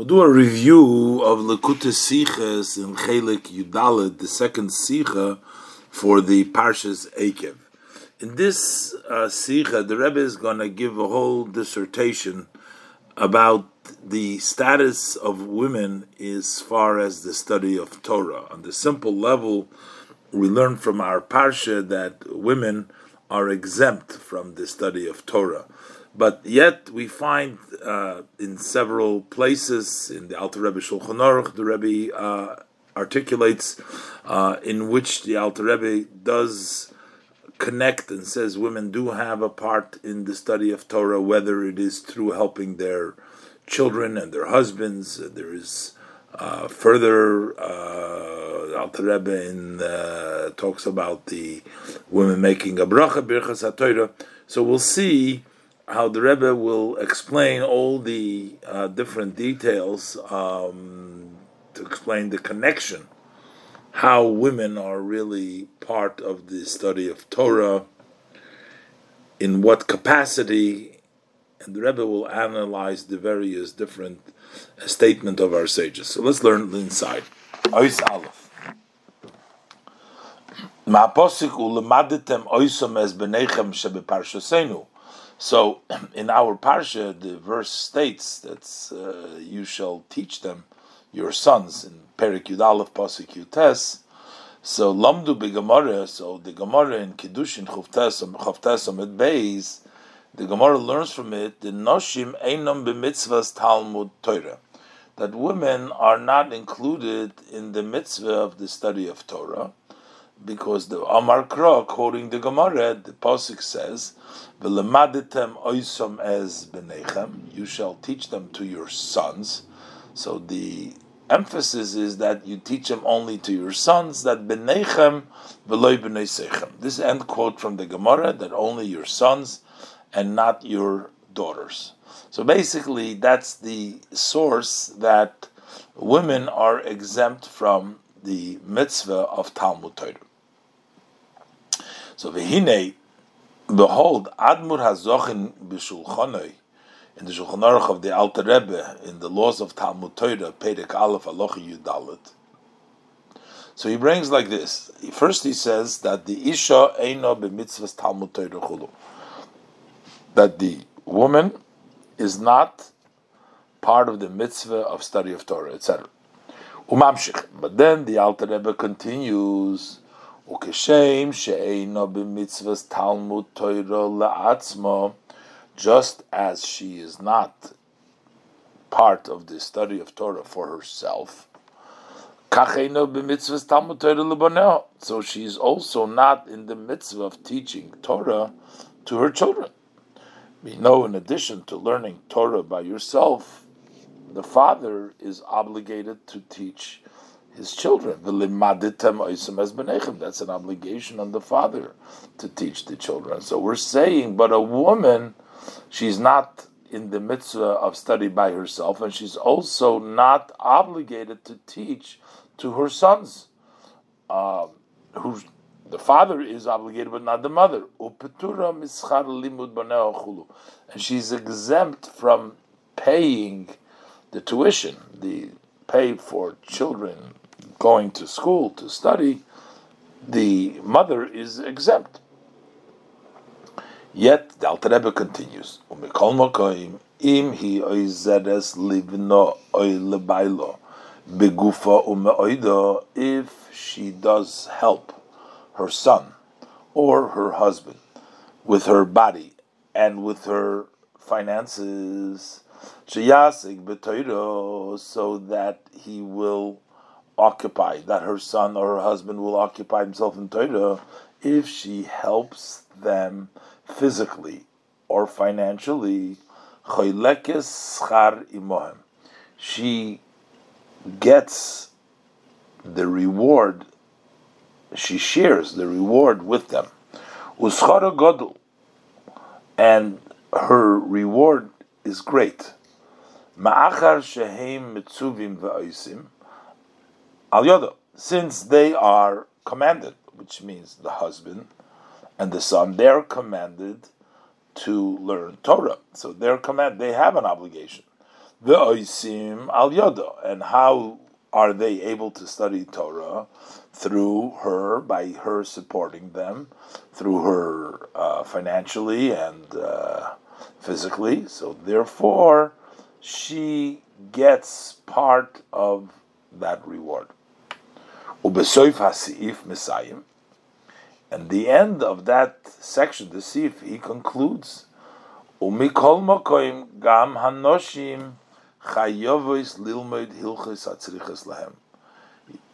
We'll do a review of Lekute Siches in Chelik Yudalit, the second Sicha for the Parshas Akev. In this uh, Sicha, the Rebbe is going to give a whole dissertation about the status of women as far as the study of Torah. On the simple level, we learn from our Parsha that women are exempt from the study of Torah. But yet we find uh, in several places in the Alter Rebbe Shulchan Aruch, the Rebbe uh, articulates uh, in which the Alter Rebbe does connect and says women do have a part in the study of Torah, whether it is through helping their children and their husbands. There is uh, further, uh, Alter Rebbe in, uh, talks about the women making a bracha, birchas HaTorah. So we'll see how the Rebbe will explain all the uh, different details um, to explain the connection, how women are really part of the study of Torah, in what capacity, and the Rebbe will analyze the various different uh, statement of our sages. So let's learn inside. Ois Aleph. So, in our parsha, the verse states that uh, you shall teach them, your sons, in Perik Yud Aleph Yutes. So, Lamdu beGemara. So, the Gemara in Kiddushin Chavtes Amid Beis, the Gemara learns from it the Noshim Einam b'mitzvahs Talmud Torah, that women are not included in the mitzvah of the study of Torah because the Amar Kra, quoting the Gemara, the Pasuk says, "V'lemaditem oisom es benechem." You shall teach them to your sons. So the emphasis is that you teach them only to your sons. That benechem v'loy b'neisechem. This end quote from the Gemara that only your sons and not your daughters. So basically, that's the source that women are exempt from the mitzvah of Talmud Torah. So v'hinei, behold, Admur Hazochin b'Shulchanoi, in the Shulchan Aruch of the Alter Rebbe, in the laws of Talmud Torah, Perek Aleph Alochi Yudalit. So he brings like this. First he says that the Isha Eino b'mitzvahs Talmud Torah chulu. That the woman is not part of the mitzvah of study of Torah, etc. Umamshich. But then the Alter Rebbe continues Ukeshem she'eino b'mitzvahs Talmud Torah la'atzmo, just as she is not part of the study of Torah for herself. So she is also not in the mitzvah of teaching Torah to her children. We know, in addition to learning Torah by yourself, the father is obligated to teach his children. That's an obligation on the father to teach the children. So we're saying, but a woman, she's not in the mitzvah of study by herself, and she's also not obligated to teach to her sons, uh, who the father is obligated, but not the mother. And she's exempt from paying the tuition, the pay for children going to school to study, the mother is exempt. Yet the Alter Rebbe continues, im hi oizeres livno oilebailo begufa umeoido if she does help her son or her husband with her body and with her finances so that he will occupy, that her son or her husband will occupy himself in Torah if she helps them physically or financially. She gets the reward, she shares the reward with them. And her reward is great. Ma'achar shehem mitzuvim va'oisim al yodo, since they are commanded, which means the husband and the son, they're commanded to learn Torah. So they're command, they have an obligation. the oisim al yodo, and how are they able to study Torah through her by her supporting them, through her uh, financially and uh, physically. So therefore, she gets part of that reward. Ubesoif hasiif misayim. And the end of that section, the sif, he concludes, Umikol mokoim gam hanoshim chayovois lilmoid hilchis atzriches lahem.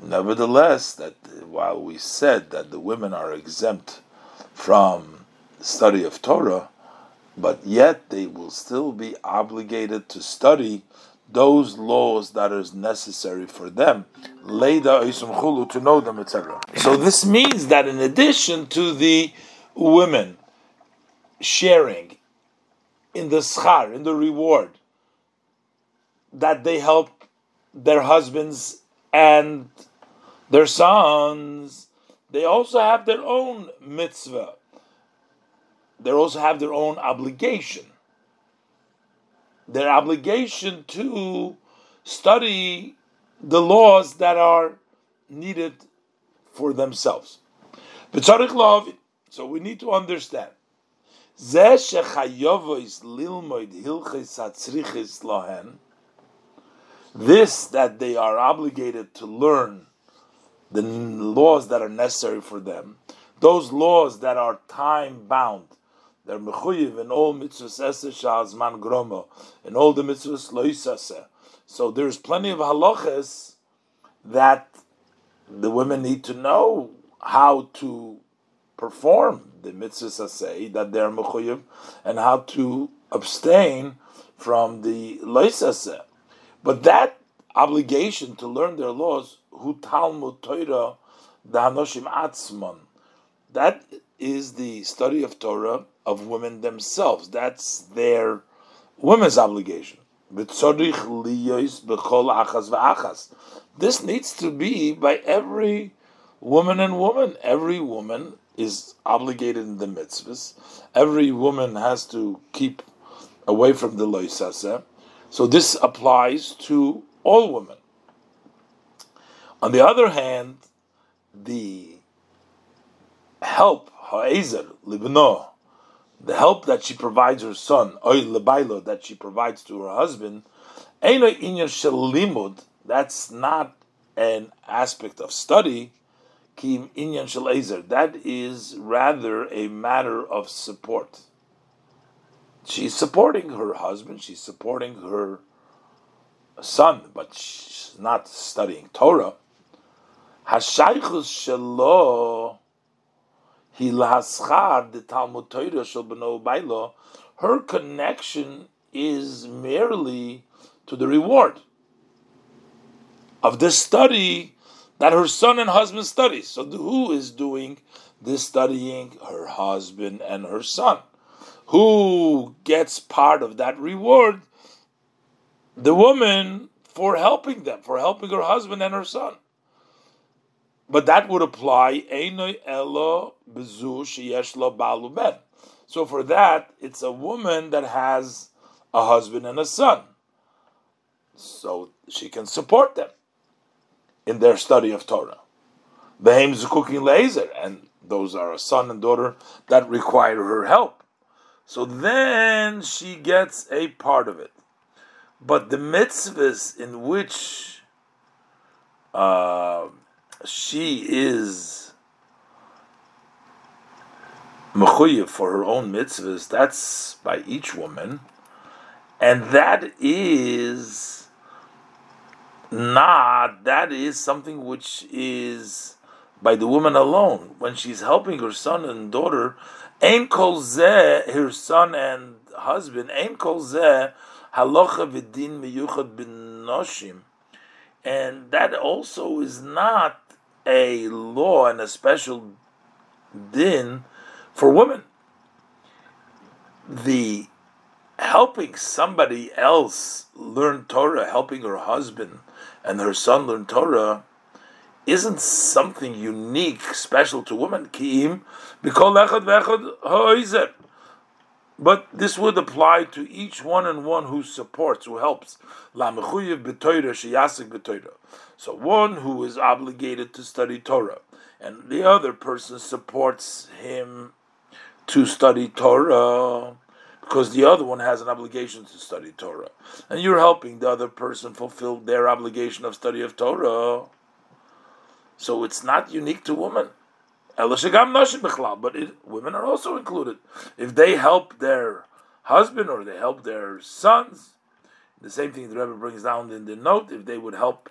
Nevertheless, that while we said that the women are exempt from study of Torah, but yet they will still be obligated to study those laws that is necessary for them, to know them, etc. So this means that in addition to the women sharing in the schar, in the reward, that they help their husbands and their sons, they also have their own mitzvah they also have their own obligation. Their obligation to study the laws that are needed for themselves. So we need to understand. This that they are obligated to learn the laws that are necessary for them, those laws that are time bound, they're mechuyev in all mitzvahs eser shazman gromo, in all the mitzvahs loisase. So there's plenty of halachas that the women need to know how to perform the mitzvahs say that they're mechuyev and how to abstain from the loisase. But that obligation to learn their laws, hu talmud Torah, the hanoshim atzmon, that is the study of Torah of women themselves. That's their women's obligation. This needs to be by every woman and woman. Every woman is obligated in the mitzvahs. Every woman has to keep away from the loisase. So this applies to all women. On the other hand, the help ha'ezer libno, the help that she provides her son, oy lebailo, that she provides to her husband, eino inyan shalimud, that's not an aspect of study, kim inyan shel that is rather a matter of support. She's supporting her husband, she's supporting her son, but she's not studying Torah. Hashaychus shelo the Talmud Torah bailo, her connection is merely to the reward of this study that her son and husband studies. So who is doing this studying? Her husband and her son. Who gets part of that reward? The woman for helping them, for helping her husband and her son. But that would apply So for that, it's a woman that has a husband and a son. So she can support them in their study of Torah. Behem cooking laser, and those are a son and daughter that require her help. So then she gets a part of it. But the mitzvahs in which uh, she is mechuyev for her own mitzvahs, that's by each woman, and that is not that is something which is by the woman alone when she's helping her son and daughter. Ein kol zeh, her son and husband. Ein kol zeh halacha v'din miyuchad bin noshim, and that also is not a law and a special din for women. The helping somebody else learn Torah, helping her husband and her son learn Torah, isn't something unique, special to women. Kiim, But this would apply to each one and one who supports, who helps. So one who is obligated to study Torah, and the other person supports him to study Torah because the other one has an obligation to study Torah, and you're helping the other person fulfill their obligation of study of Torah. So it's not unique to women. But it, women are also included. If they help their husband or they help their sons, the same thing the Rebbe brings down in the note, if they would help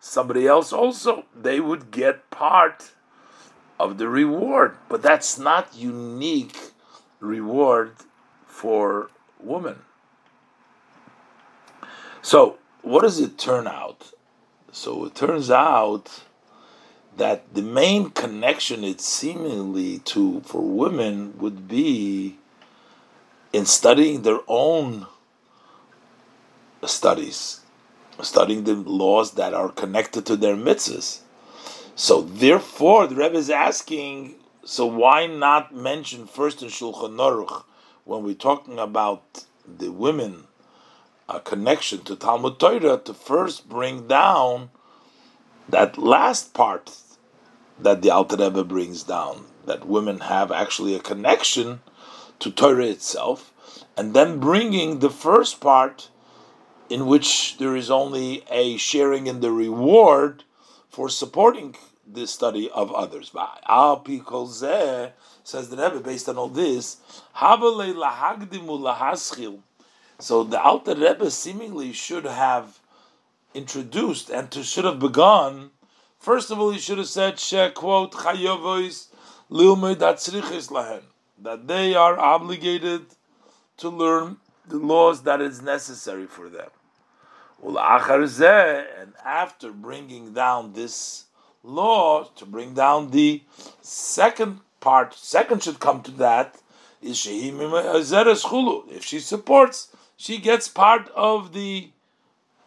somebody else also, they would get part of the reward. But that's not unique reward for women. So, what does it turn out? So, it turns out that the main connection it seemingly to for women would be in studying their own studies, studying the laws that are connected to their mitzvahs. So therefore, the Rebbe is asking, so why not mention first in Shulchan Aruch when we're talking about the women a connection to Talmud Torah to first bring down that last part that the Alter Rebbe brings down, that women have actually a connection to Torah itself, and then bringing the first part in which there is only a sharing in the reward for supporting the study of others. Says the Rebbe, based on all this, so the Alter Rebbe seemingly should have introduced and to should have begun. First of all, he should have said, quote, that they are obligated to learn the laws that is necessary for them. And after bringing down this law, to bring down the second part, second should come to that, is If she supports, she gets part of the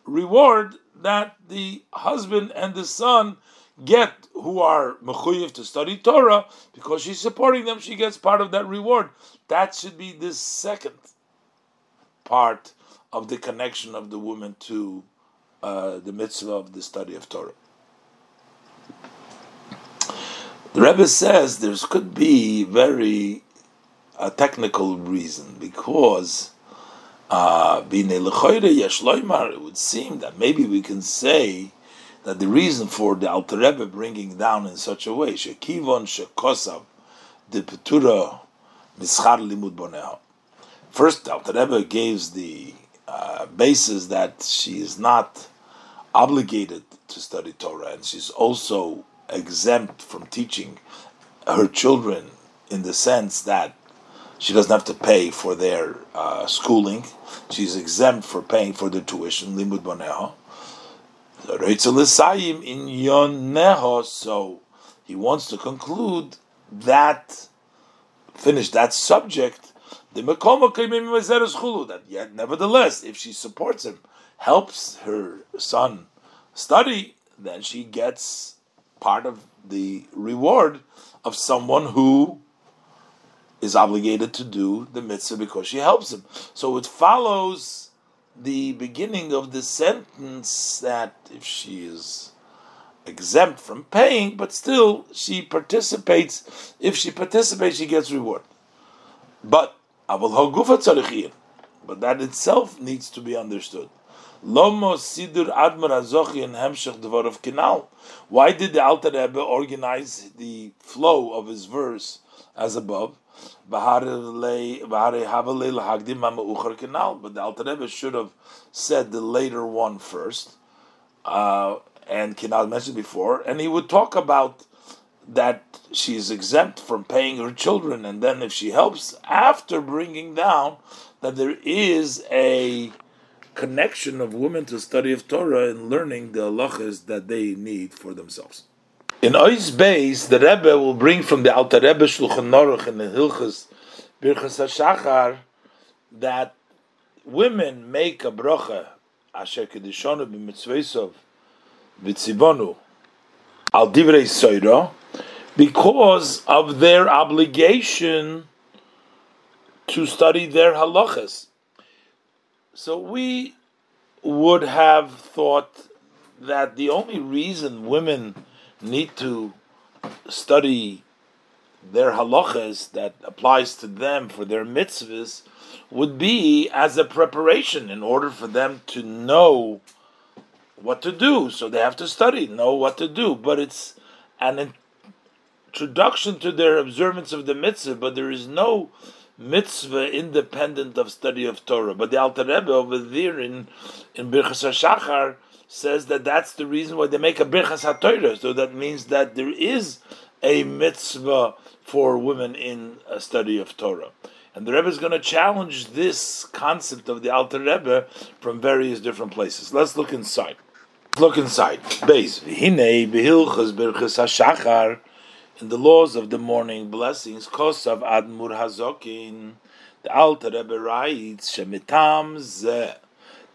reward that the husband and the son get who are mechuyev to study Torah because she's supporting them. She gets part of that reward. That should be the second part of the connection of the woman to uh, the mitzvah of the study of Torah. The Rebbe says there could be very a technical reason because uh, it would seem that maybe we can say that the reason for the Alter Rebbe bringing down in such a way, shekivon shekosav the petura mischar limud boneha. First, Alter Rebbe gives the uh, basis that she is not obligated to study Torah, and she's also exempt from teaching her children in the sense that she doesn't have to pay for their uh, schooling. She's exempt for paying for their tuition, limud boneho. baneha. So he wants to conclude that, finish that subject. The that yet, nevertheless, if she supports him, helps her son study, then she gets part of the reward of someone who is obligated to do the mitzvah because she helps him. So it follows the beginning of the sentence that if she is exempt from paying, but still she participates, if she participates, she gets reward. But but that itself needs to be understood. Why did the Alter Rebbe organize the flow of his verse as above? But the Alter Rebbe should have said the later one first, uh, and Kinal mentioned before, and he would talk about that she is exempt from paying her children, and then if she helps after bringing down that there is a connection of women to study of Torah and learning the halachas that they need for themselves. In Ois Beis, the Rebbe will bring from the Alter Rebbe Shulchan Aruch and the Hilchas Birchas HaShachar that women make a bracha asher kedishonu b'mitzvesov v'tzivonu al divrei soira because of their obligation to study their halachas. So we would have thought that the only reason women need to study their halachas that applies to them for their mitzvahs would be as a preparation in order for them to know what to do. So they have to study, know what to do. But it's an introduction to their observance of the mitzvah, but there is no mitzvah independent of study of Torah. But the Alter Rebbe over there in, in Birchas HaShachar says that that's the reason why they make a Birchas HaTorah. So that means that there is a mitzvah for women in a study of Torah. And the Rebbe is going to challenge this concept of the Alter Rebbe from various different places. Let's look inside. Look inside. Beis. In the laws of the morning blessings, Kosav Admur Hazokin, the Alter Rebbe writes,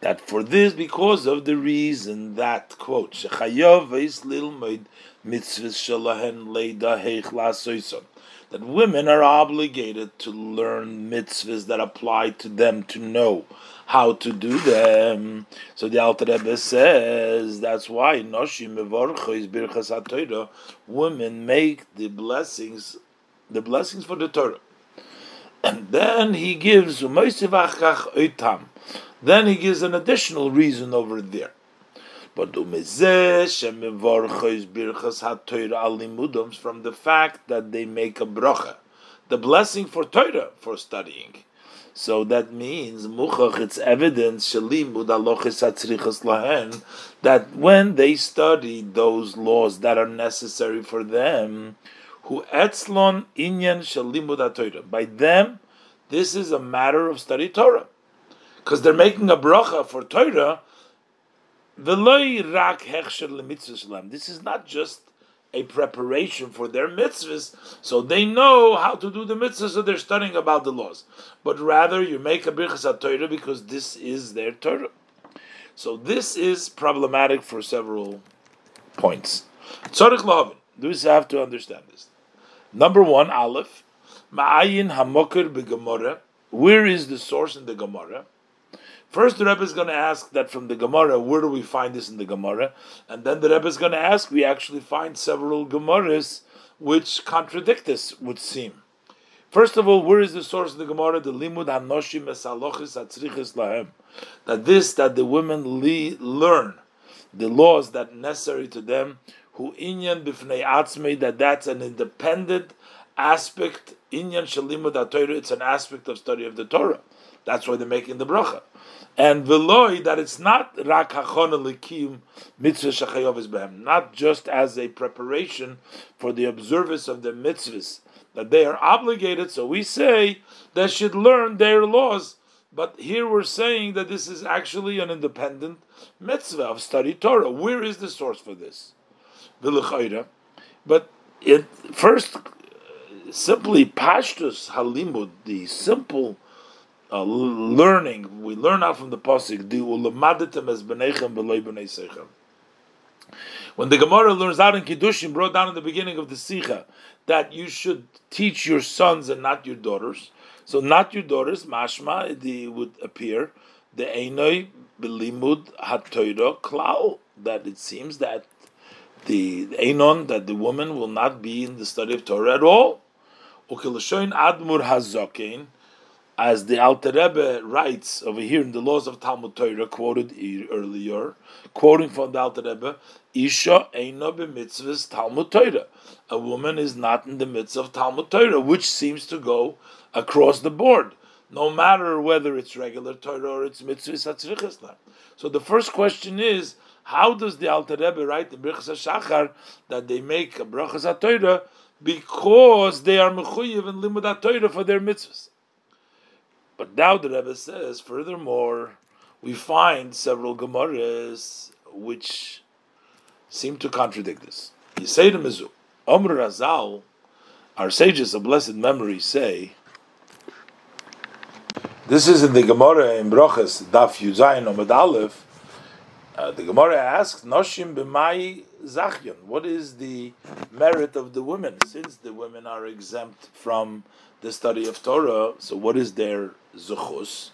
that for this, because of the reason that, quote, Shechayov Eis Lilmoid Mitzvahs Shalahen Leida Heich that women are obligated to learn mitzvahs that apply to them to know how to do them. So the Alter Rebbe says that's why Noshim is Birchas Women make the blessings, the blessings for the Torah, and then he gives Then he gives an additional reason over there. But from the fact that they make a bracha, the blessing for Torah for studying. So that means muchach. It's evidence that when they study those laws that are necessary for them, who etzlon inyan shalimud Torah. By them, this is a matter of study Torah, because they're making a bracha for Torah this is not just a preparation for their mitzvahs, so they know how to do the mitzvahs, so they're studying about the laws. But rather, you make a birchas Torah because this is their Torah. So this is problematic for several points. Tzorich lahavin. Do have to understand this. Number one, Aleph, ma'ayin hamokir begemora. Where is the source in the Gemara? First, the Rebbe is going to ask that from the Gemara, where do we find this in the Gemara? And then the Rebbe is going to ask, we actually find several Gemaras which contradict this, would seem. First of all, where is the source of the Gemara? The limud hanoshim esalochis atzrichis lahem. That this, that the women le- learn the laws that are necessary to them, who inyan b'fnei atzmei, that that's an independent aspect, inyan shalimud Torah. it's an aspect of study of the Torah. That's why they're making the bracha and veloy that it's not rak hachona mitzvah shachayovis behem, not just as a preparation for the observance of the mitzvahs that they are obligated. So we say they should learn their laws, but here we're saying that this is actually an independent mitzvah of study Torah. Where is the source for this? But it first uh, simply pashtus halimud, the simple uh, learning. We learn out from the pasuk. When the Gemara learns out in Kiddushin, brought down in the beginning of the Sicha, that you should teach your sons and not your daughters. So not your daughters, mashma, the would appear the einoi belimud hatoira klau. That it seems that the einon that the woman will not be in the study of Torah at all. Ukilashoin admur hazokein as the Alter Rebbe writes over here in the laws of Talmud Torah, quoted earlier, quoting from the Alter Rebbe, Isha eino b'mitzvahs Talmud Torah. A woman is not in the midst of Talmud Torah, which seems to go across the board, no matter whether it's regular Torah or it's mitzvahs hatzrichas. So the first question is, how does the Alter Rebbe write in Birchas HaShachar that they make a Brachas HaTorah because they are mechuyev in Limud HaTorah for their mitzvahs? But now the Rebbe says, furthermore, we find several Gemaras which seem to contradict this. You say to Mizu, Omer Razal, our sages of blessed memory say, this is in the Gemara in Brochas, Daf Yuzayin Omid Aleph. Uh, the Gemara asks, Noshim b'mai zachyan? What is the merit of the women? Since the women are exempt from the study of Torah, so what is their zuchus?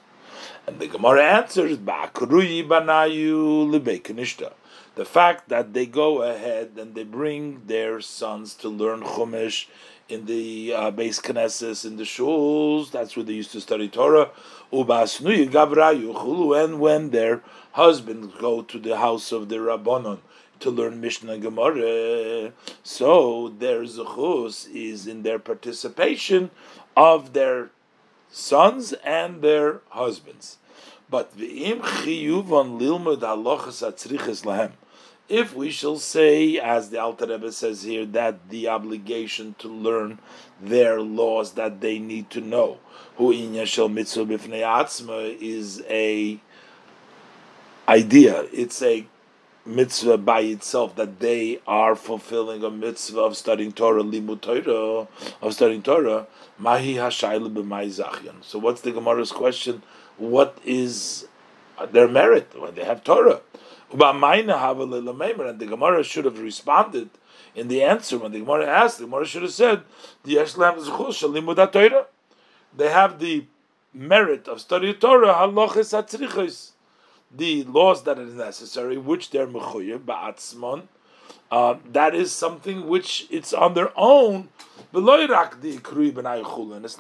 And the Gemara answers, "Ba'kruyi banayu lebekanishta." The fact that they go ahead and they bring their sons to learn Chumash in the uh, base Knesses, in the shuls, that's where they used to study Torah. And when their husbands go to the house of the Rabbanon to learn Mishnah Gemara, uh, so their zuchus is in their participation of their sons and their husbands. But v'im atzriches. If we shall say, as the Alter Rebbe says here, that the obligation to learn their laws that they need to know, who inya shel mitzvah b'fnei is a idea. It's a mitzvah by itself that they are fulfilling a mitzvah of studying Torah, limud Torah, of studying Torah. Mahi hashayla b'mai. So what's the Gemara's question? What is their merit when they have Torah? And the Gemara should have responded in the answer when the Gemara asked. The Gemara should have said. They have the merit of studying Torah. The laws that is necessary, which they're mechuyev ba'atzmon. Uh, that is something which it's on their own. It's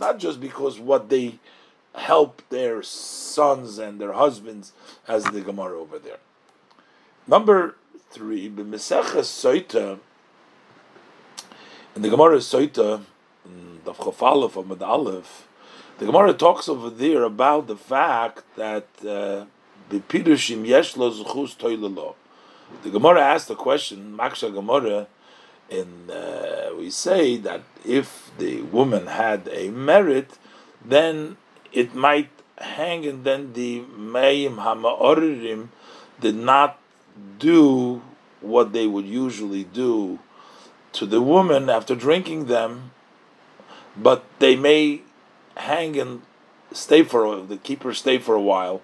not just because what they help their sons and their husbands, as the Gemara over there. Number three. In the Gemara soita, the Medalef, the Gemara talks over there about the fact that. Uh, B'pirushim yesh lo zuchus. The Gemara asked the question, Maksha Gemara, and uh, we say that if the woman had a merit, then it might hang, and then the Mayim Hama'oririm did not do what they would usually do to the woman after drinking them, but they may hang and stay for a, the keeper stay for a while,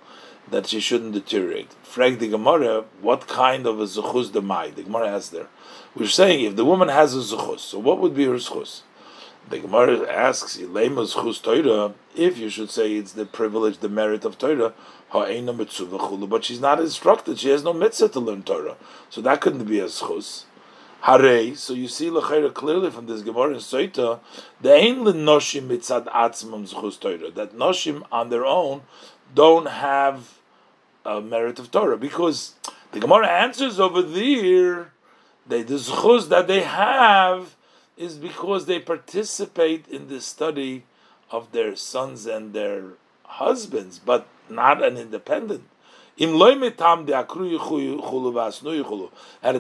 that she shouldn't deteriorate. Frank the Gemara, what kind of a zuchus demai? The Gemara asks there. We're saying if the woman has a zuchus, so what would be her zuchus? The Gemara asks, if you should say it's the privilege, the merit of Torah, but she's not instructed, she has no mitzvah to learn Torah. So that couldn't be a zuchus. Hare, so you see Lechera clearly from this Gemara in Soita, the noshim mitzad atzmam zuchus Torah, that noshim on their own don't have a merit of Torah because the Gemara answers over there that the zchus that they have is because they participate in the study of their sons and their husbands, but not an independent. Had it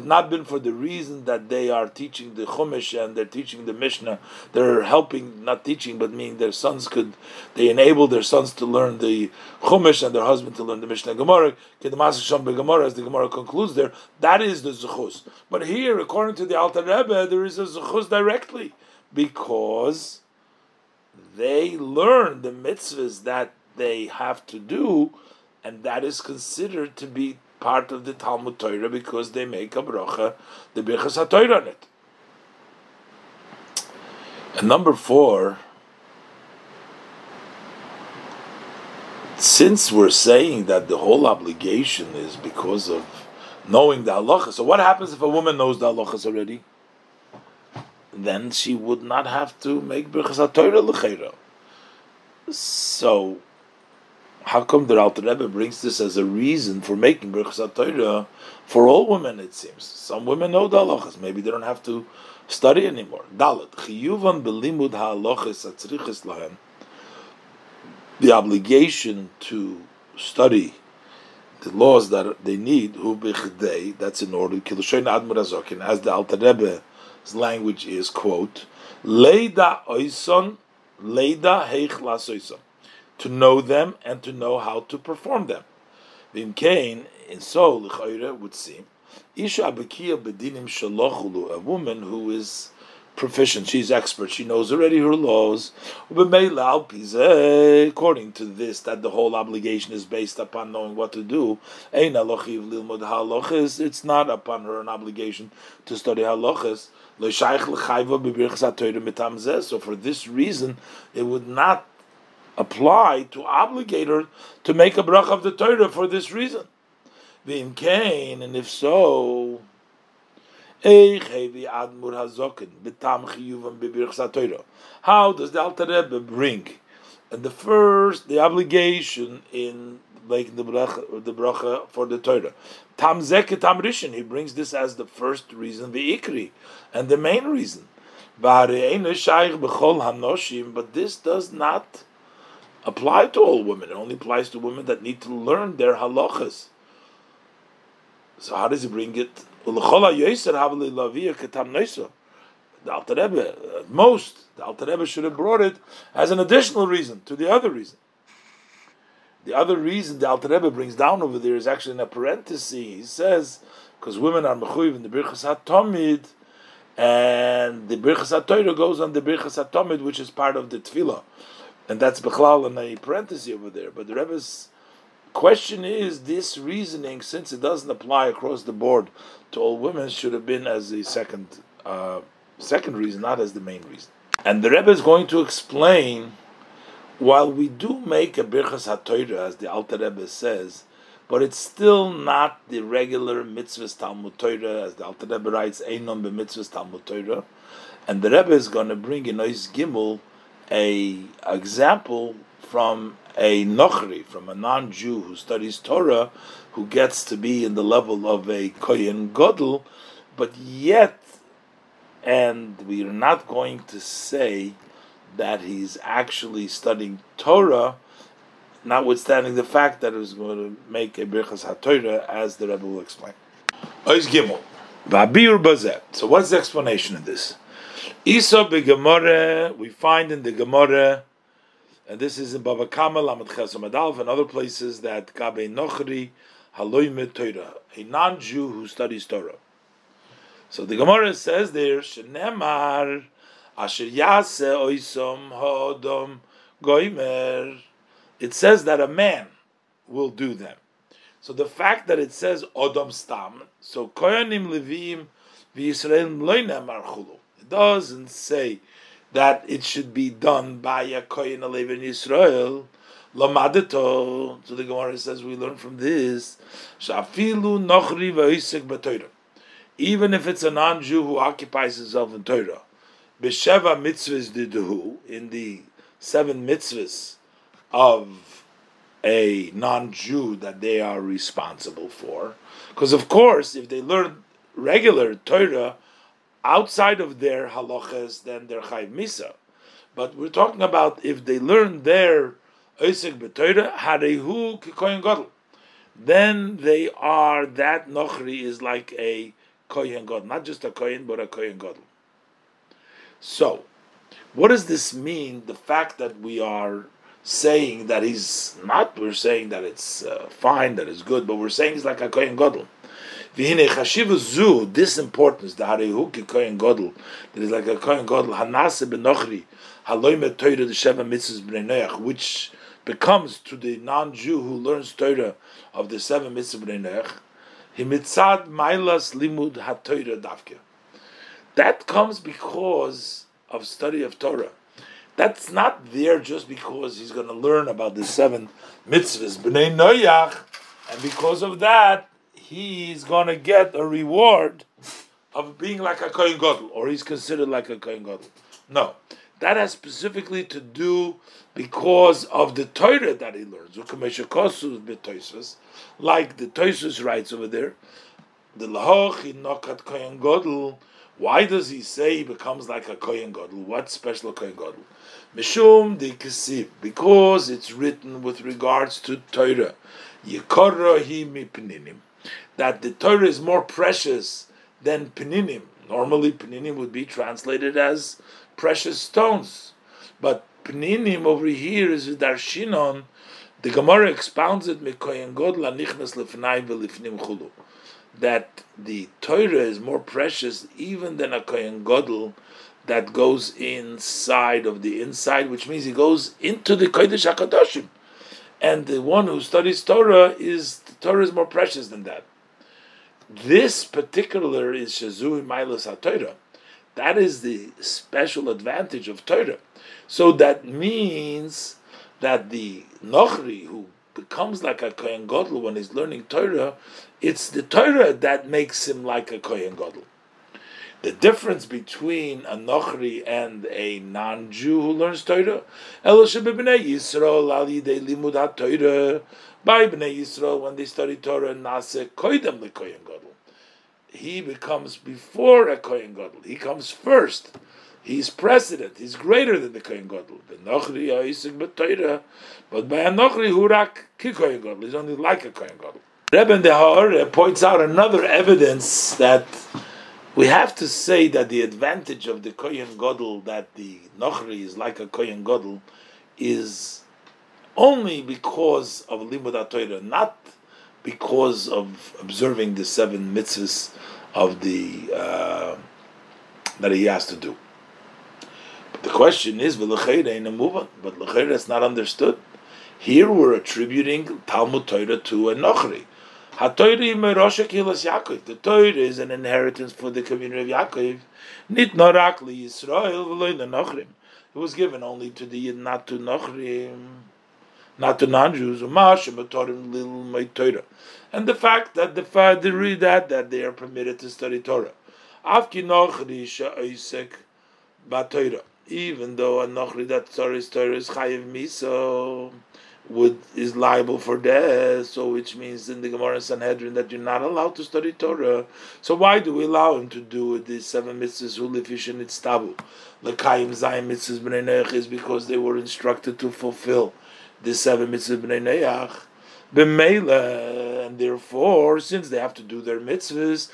not been for the reason that they are teaching the Chumash and they're teaching the Mishnah, they're helping, not teaching, but meaning their sons could, they enable their sons to learn the Chumash and their husband to learn the Mishnah Gemara. Gemara, as the Gemara concludes there, that is the Zuchus. But here, according to the Alter Rebbe, there is a Zuchus directly because they learn the mitzvahs that they have to do and that is considered to be part of the Talmud Torah because they make a bracha, the Birchas HaTorah on it. And number four, since we're saying that the whole obligation is because of knowing the halacha, so what happens if a woman knows the halachas already? Then she would not have to make Birchas HaTorah l'cheira. So how come the Alter Rebbe brings this as a reason for making Birchas Torah for all women? It seems some women know the halachas. Maybe they don't have to study anymore. Dalit chiyuvan belimud halachas atzriches lahem. The obligation to study the laws that they need, hu bichdei, that's in order, kilushayin admur azokin, as the Alter Rebbe's language is, quote, leida oison, leida heich lasoison to know them and to know how to perform them. In Cain, in so l'chayre would seem, isha abekia bedinim shalochulu, a woman who is proficient. She's expert. She knows already her laws. According to this, that the whole obligation is based upon knowing what to do. It's not upon her an obligation to study halachas. So for this reason, it would not apply to obligate her to make a brach of the Torah for this reason. And if so, how does the Alter Rebbe bring and the first the obligation in making the bracha, the bracha for the Torah? Tam zeket tam rishon. He brings this as the first reason, the ikri, and the main reason. But this does not apply to all women. It only applies to women that need to learn their halachas. So how does he bring it the Alter Rebbe, at most, the Alter Rebbe should have brought it as an additional reason to the other reason. The other reason the Alter Rebbe brings down over there is actually in a parenthesis. He says, because women are mechuyev in the Birchas HaTomid, and the Birchas HaTorah goes on the Birchas HaTomid, which is part of the Tefillah. And that's Bechlal in a parenthesis over there. But the Rebbe's question is this reasoning, since it doesn't apply across the board to all women, should have been as the second uh, second reason, not as the main reason. And the Rebbe is going to explain. While we do make a birchas haTorah, as the Alter Rebbe says, but it's still not the regular mitzvahs Talmud Torah, as the Alter Rebbe writes, Einon b'mitzvahs Talmud Torah, and the Rebbe is going to bring in Ois Gimel a example from a Nochri, from a non-Jew who studies Torah, who gets to be in the level of a Kohen Godel, but yet, and we are not going to say that he's actually studying Torah, notwithstanding the fact that it was going to make a Birchas HaTorah, as the Rebbe will explain. So what's the explanation of this? Isa beGemore, we find in the Gemara and this is in Baba Kama, Lamed Chesamad and other places that Gabe Nochri Haloime Torah, a non-Jew who studies Torah. So the Gemara says there, Shenemar Asher Yase Oisom Hodom Goimer. It says that a man will do them. So the fact that it says Odom Stam, so Koyanim Levim v'Yisrael Loinem Archulu. Doesn't say that it should be done by a Kohen Alev in Israel. Lamadeto. So the Gemara says we learn from this. Shafilu nochri Even if it's a non-Jew who occupies himself in Torah, b'sheva mitzvahs diduhu in the seven mitzvahs of a non-Jew that they are responsible for, because of course if they learn regular Torah outside of their halachas, then they're chayv misa. But we're talking about if they learn their oisik b'toira harehu kikoyin gadol, then they are that nochri is like a kohen gadol, not just a kohen but a kohen gadol. So, what does this mean? The fact that we are saying that he's not, we're saying that it's uh, fine, that it's good, but we're saying he's like a kohen gadol. V'hine chashiva zu, this importance, the harehu ke kohen godel, that is like a kohen godel, hanase benochri, haloy me the sheva mitzvahs b'nei which becomes to the non-Jew who learns Torah of the seven mitzvahs b'nei Noach, himitzad mailas limud ha-Torah davke. That comes because of study of Torah. That's not there just because he's going to learn about the seven mitzvahs b'nei Noach, and because of that, he's going to get a reward of being like a Kohen Gadol, or he's considered like a Kohen Gadol. No, that has specifically to do because of the Torah that he learns. Like the Toisus writes over there, the Lahoch Nokat Kohen Gadol. Why does he say he becomes like a Kohen Gadol? What special Kohen Gadol? Mishum de because it's written with regards to Torah. Yekorohi mipninim that the Torah is more precious than Peninim. Normally, Peninim would be translated as precious stones, but Peninim over here is Darshinon. The Gemara expounds it Mekoyen God chulu. That the Torah is more precious even than a Kohen Godel, that goes inside of the inside, which means he goes into the Kodesh HaKadoshim. And the one who studies Torah is, the Torah is more precious than that. This particular is Shazui Milas HaTorah. That is the special advantage of Torah. So that means that the Nochri, who becomes like a Kohen Gadol when he's learning Torah, it's the Torah that makes him like a Kohen Gadol. The difference between a Nochri and a non-Jew who learns Torah, Torah, by Bnei Yisrael when they study Torah, nase koidem lekoyen gadol. He becomes before a kohen gadol. He comes first. He's president. He's greater than the kohen gadol. The Nochri yisik b'Torah, but by a Nochri hurak ki gadol. He's only like a kohen gadol. Rebbe Dehar points out another evidence that we have to say that the advantage of the Kohen Gadol, that the Nochri is like a Kohen Gadol, is only because of Limud Torah, not because of observing the seven mitzvahs of the uh, that he has to do. But the question is, but L'cheira is not understood. Here we're attributing Talmud Torah to a Nochri. The Torah is an inheritance for the community of Yaakov. Nit norakli Yisrael v'loy Nochrim. It was given only to the Yid, not to Nochrim, not to non-Jews. And the fact that the father read that that they are permitted to study Torah. Afki Nochri she'oisek ba'Torah. Even though a Nochri that studies Torah is chayiv miso would is liable for death. So which means in the Gemara Sanhedrin that you're not allowed to study Torah. So why do we allow him to do these seven mitzvahs live in its tabu? Lekayim Zayim mitzvahs b'nei neach is because they were instructed to fulfill the seven mitzvahs b'nei neach. B'meila, and therefore, since they have to do their mitzvahs,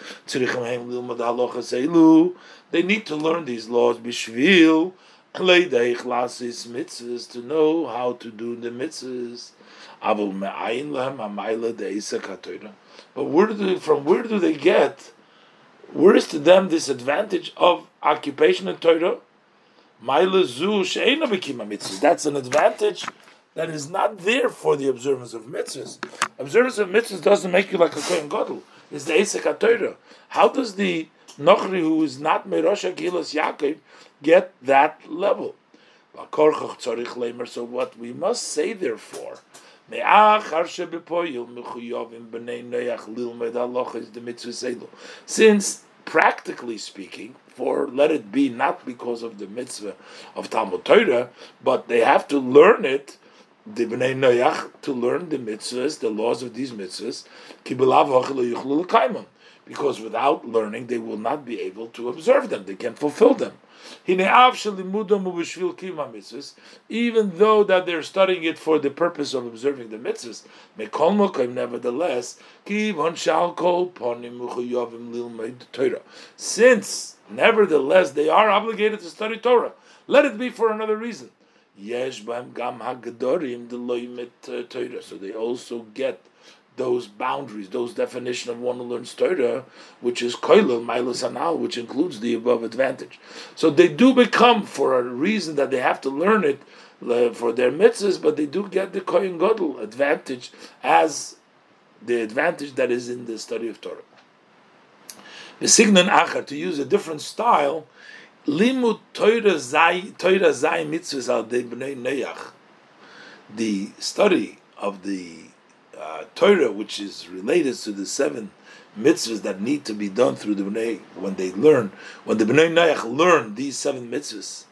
they need to learn these laws b'shvil mitzvahs to know how to do the mitzvahs. But where do from where do they get? Where is to them this advantage of occupation in Torah? That's an advantage that is not there for the observance of mitzvahs. Observance of mitzvahs doesn't make you like a kohen gadol. It's the Esek Torah. How does the Nochri, who is not Merosha Gilas Yaakov, get that level. So what we must say, therefore, since practically speaking, for let it be not because of the mitzvah of Talmud Torah, but they have to learn it, the Bnei Noach, to learn the mitzvahs, the laws of these mitzvahs, because without learning they will not be able to observe them, they can't fulfill them. Even though that they're studying it for the purpose of observing the mitzvahs, nevertheless, since nevertheless they are obligated to study Torah, let it be for another reason. Uh, so they also get those boundaries, those definition of one who learns Torah, which is koilel milus anal, which includes the above advantage. So they do become, for a reason that they have to learn it for their mitzvahs, but they do get the kohen gadol advantage as the advantage that is in the study of Torah. The signon achar to use a different style, limud Torah zay Torah zay mitzvahs al bnei The study of the uh, Torah, which is related to the seven mitzvahs that need to be done through the Bnei when they learn, when the Bnei Noach learn these seven mitzvahs.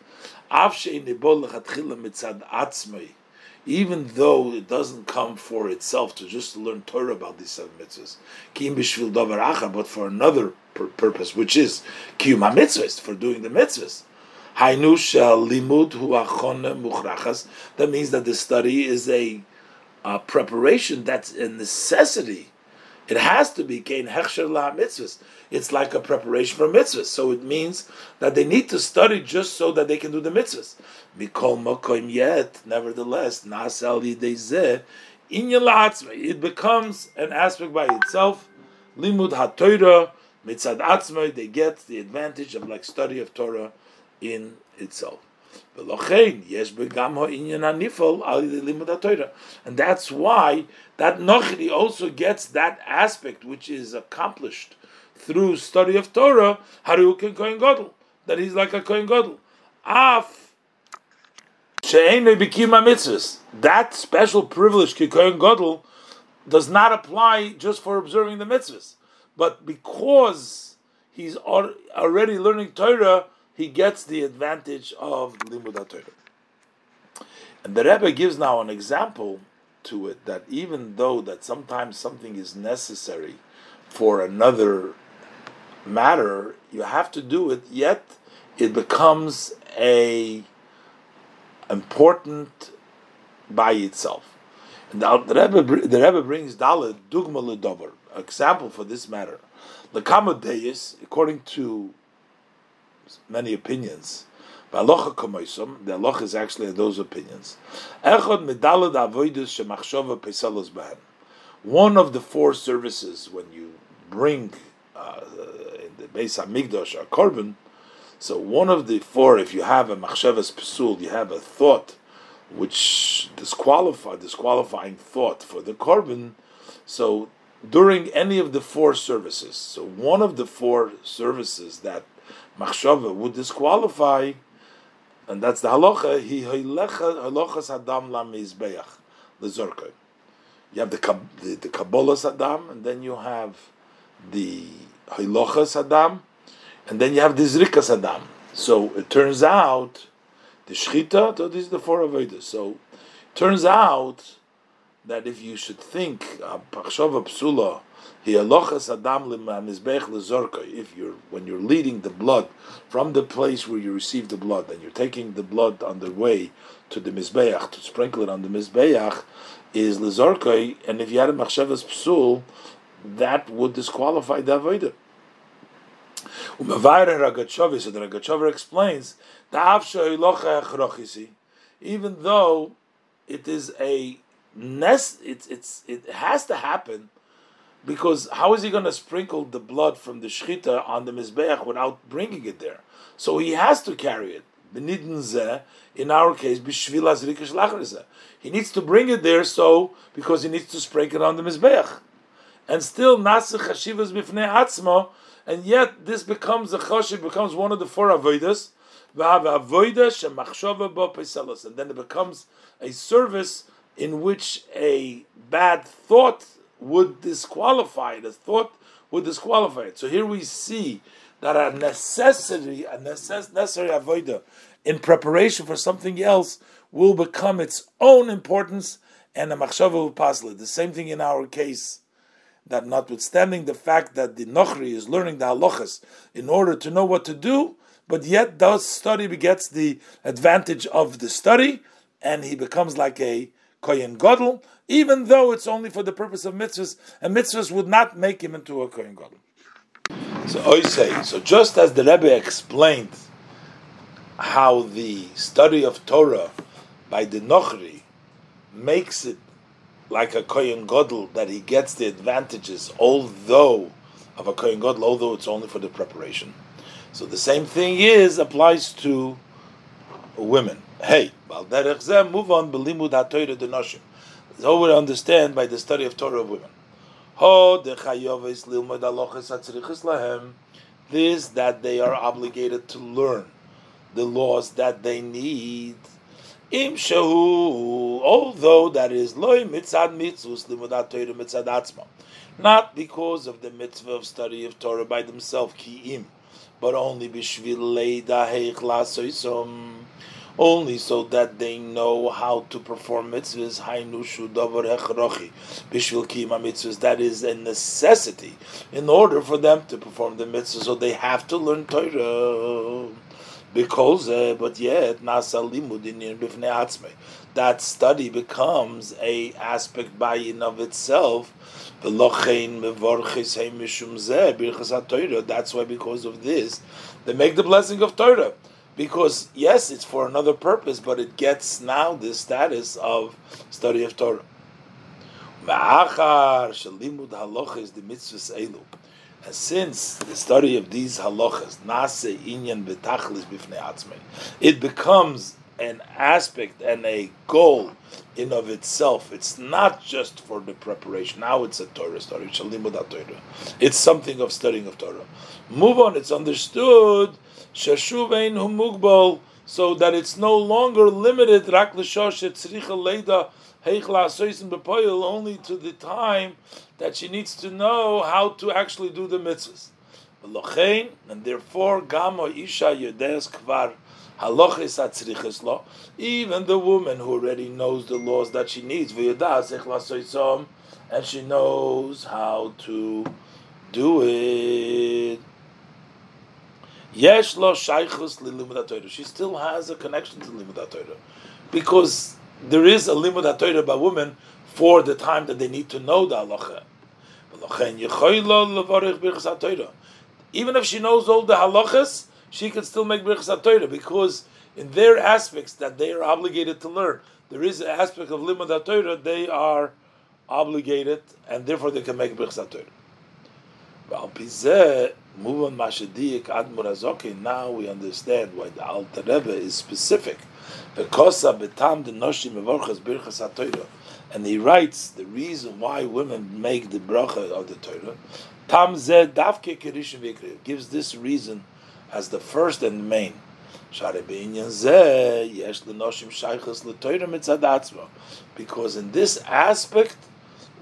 Even though it doesn't come for itself to just learn Torah about these seven mitzvahs, but for another purpose, which is kiyum mitzvahs, for doing the mitzvahs. That means that the study is a uh, preparation that's a necessity. It has to be kein hechsher la mitzvahs. It's like a preparation for mitzvahs. So it means that they need to study just so that they can do the mitzvahs. Mikol mokoim yet, nevertheless, nasal yidezeh, it becomes an aspect by itself. Limud haTorah mitzad atzmai, they get the advantage of like study of Torah in itself. And that's why that Nochri also gets that aspect which is accomplished through study of Torah, Harukin Kohen Gadol, that he's like a Kohen Gadol. Af that special privilege, Kohen Gadol, does not apply just for observing the mitzvahs, but because he's already learning Torah, he gets the advantage of limud Torah. And the Rebbe gives now an example to it that even though that sometimes something is necessary for another matter, you have to do it. Yet it becomes a important by itself. And the, Rebbe, the Rebbe brings Dalit Dugma Ledover, example for this matter. The Kamadeis, according to many opinions, the Allah is actually those opinions. One of the four services when you bring uh, in the Beis Hamikdash a korban, so one of the four, if you have a machshavas pesul, you have a thought which disqualify disqualifying thought for the korban. So during any of the four services, so one of the four services that machshava would disqualify, and that's the halacha. He halachas adam la mizbeach lezorka. You have the the, the kabbalah adam, and then you have the halachas adam, and then you have the zrikas adam. So it turns out the shchita. So these are the four avodas. So it turns out that if you should think uh, pachshava psula adam If you're when you're leading the blood from the place where you receive the blood, and you're taking the blood on the way to the mizbeach to sprinkle it on the mizbeach, is lezorkai. And if you had a machshavas psul, that would disqualify the avodah. Ragachovi, so the Ragachover explains, even though it is a nest, it's, it's, it has to happen because how is he going to sprinkle the blood from the shchita on the mizbeach without bringing it there? So he has to carry it. In our case, he needs to bring it there so because he needs to sprinkle it on the mizbeach, and still nasich chashivas bifnei atzma, and yet this becomes a chashiv becomes one of the four avodas, and then it becomes a service in which a bad thought would disqualify it. Thought would disqualify it. So here we see that a necessity, a necess- necessary avodah in preparation for something else will become its own importance and a machshava will pass. The same thing in our case, that notwithstanding the fact that the nochri is learning the halachas in order to know what to do, but yet does study begets the advantage of the study, and he becomes like a kohen gadol, even though it's only for the purpose of mitzvahs, and mitzvahs would not make him into a kohen gadol. So I say, so just as the Rebbe explained how the study of Torah by the Nochri makes it like a kohen gadol that he gets the advantages, although of a kohen gadol, although it's only for the preparation. So the same thing is applies to women. Hey, move on. Belimud haTorah denoshim. So we understand by the study of Torah of women. This that they are obligated to learn the laws that they need. Im shahu, although that is loy mitzad mitzvus limudat Torah mitzad atzma, not because of the mitzvah of study of Torah by themselves, ki im, but only bishvil leida heich only so that they know how to perform mitzvahs. Hainushu davar hechrochi bishvil kima mitzvahs. That is a necessity in order for them to perform the mitzvahs. So they have to learn Torah. Because, uh, but yet, bifnei. That study becomes a aspect by in of itself. That's why, because of this, they make the blessing of Torah because yes, it's for another purpose, but it gets now the status of study of Torah. And since the study of these halachas, nase inyan betachlis it becomes an aspect and a goal in of itself. It's not just for the preparation. Now it's a Torah study. It's something of studying of Torah. Move on. It's understood. So that it's no longer limited. Only to the time that she needs to know how to actually do the mitzvahs. And therefore, Gamo Isha Kvar even the woman who already knows the laws that she needs, and she knows how to do it. She still has a connection to limud Torah because there is a limud Torah by women for the time that they need to know the halacha. Even if she knows all the halachas, she can still make Birchas Torah because in their aspects that they are obligated to learn, there is an aspect of Limud Torah they are obligated and therefore they can make Birchas Torah. Now we understand why the Alter Rebbe is specific. And he writes the reason why women make the bracha of the Torah. Tam gives this reason as the first and main. Because in this aspect,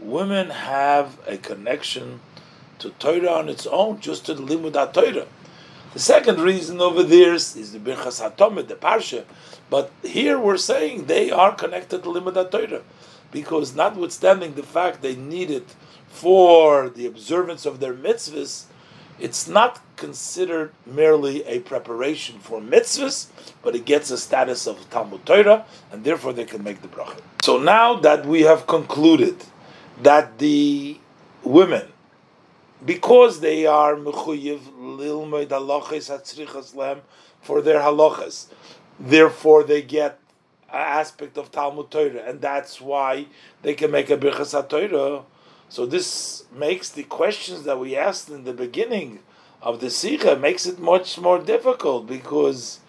women have a connection to Torah on its own, just to the limud Torah. The second reason over there is the Birchas Hatomid, the Parsha. But here we're saying they are connected to Limud Torah. Because notwithstanding the fact they need it for the observance of their mitzvahs, it's not considered merely a preparation for mitzvahs, but it gets a status of Talmud Torah, and therefore they can make the bracha. So now that we have concluded that the women, because they are mechuyev lilmoid halachas hatzrichas lem for their halachas, therefore they get an aspect of Talmud Torah, and that's why they can make a birchas Torah so this makes the questions that we asked in the beginning of the Sicha makes it much more difficult because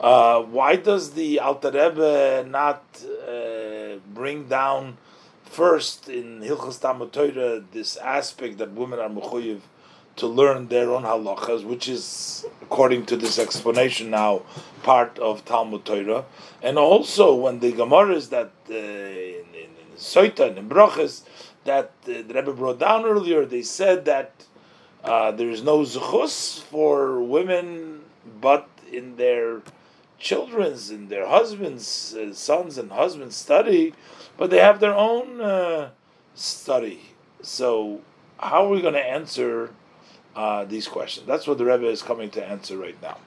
uh, why does the Alter Rebbe not uh, bring down first in Hilchas Talmud Torah this aspect that women are mechuyev to learn their own halachas, which is, according to this explanation now, part of Talmud Torah, and also when the Gemaras that uh, in, in, in Soita and in Brachas that uh, the Rebbe brought down earlier, they said that uh, there is no zechus for women, but in their children's, and their husbands, uh, sons and husbands study, but they have their own uh, study. So, how are we going to answer uh, these questions? That's what the Rebbe is coming to answer right now.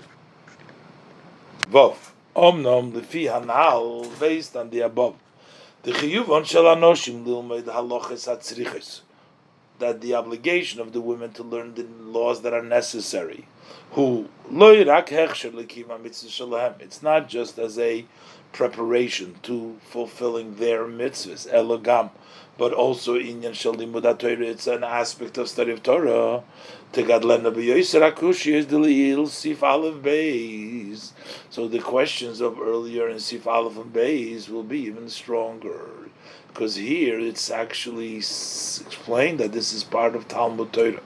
Vov. Omnom lefi hanal, based on the above. The anoshim lilmeid halachas hatzriches. That the obligation of the women to learn the laws that are necessary. Who It's not just as a preparation to fulfilling their mitzvahs, elogam, but also inyan shel limud Torah. It's an aspect of study of Torah. Delil. So the questions of earlier in sif aleph and beis will be even stronger because here it's actually explained that this is part of Talmud Torah.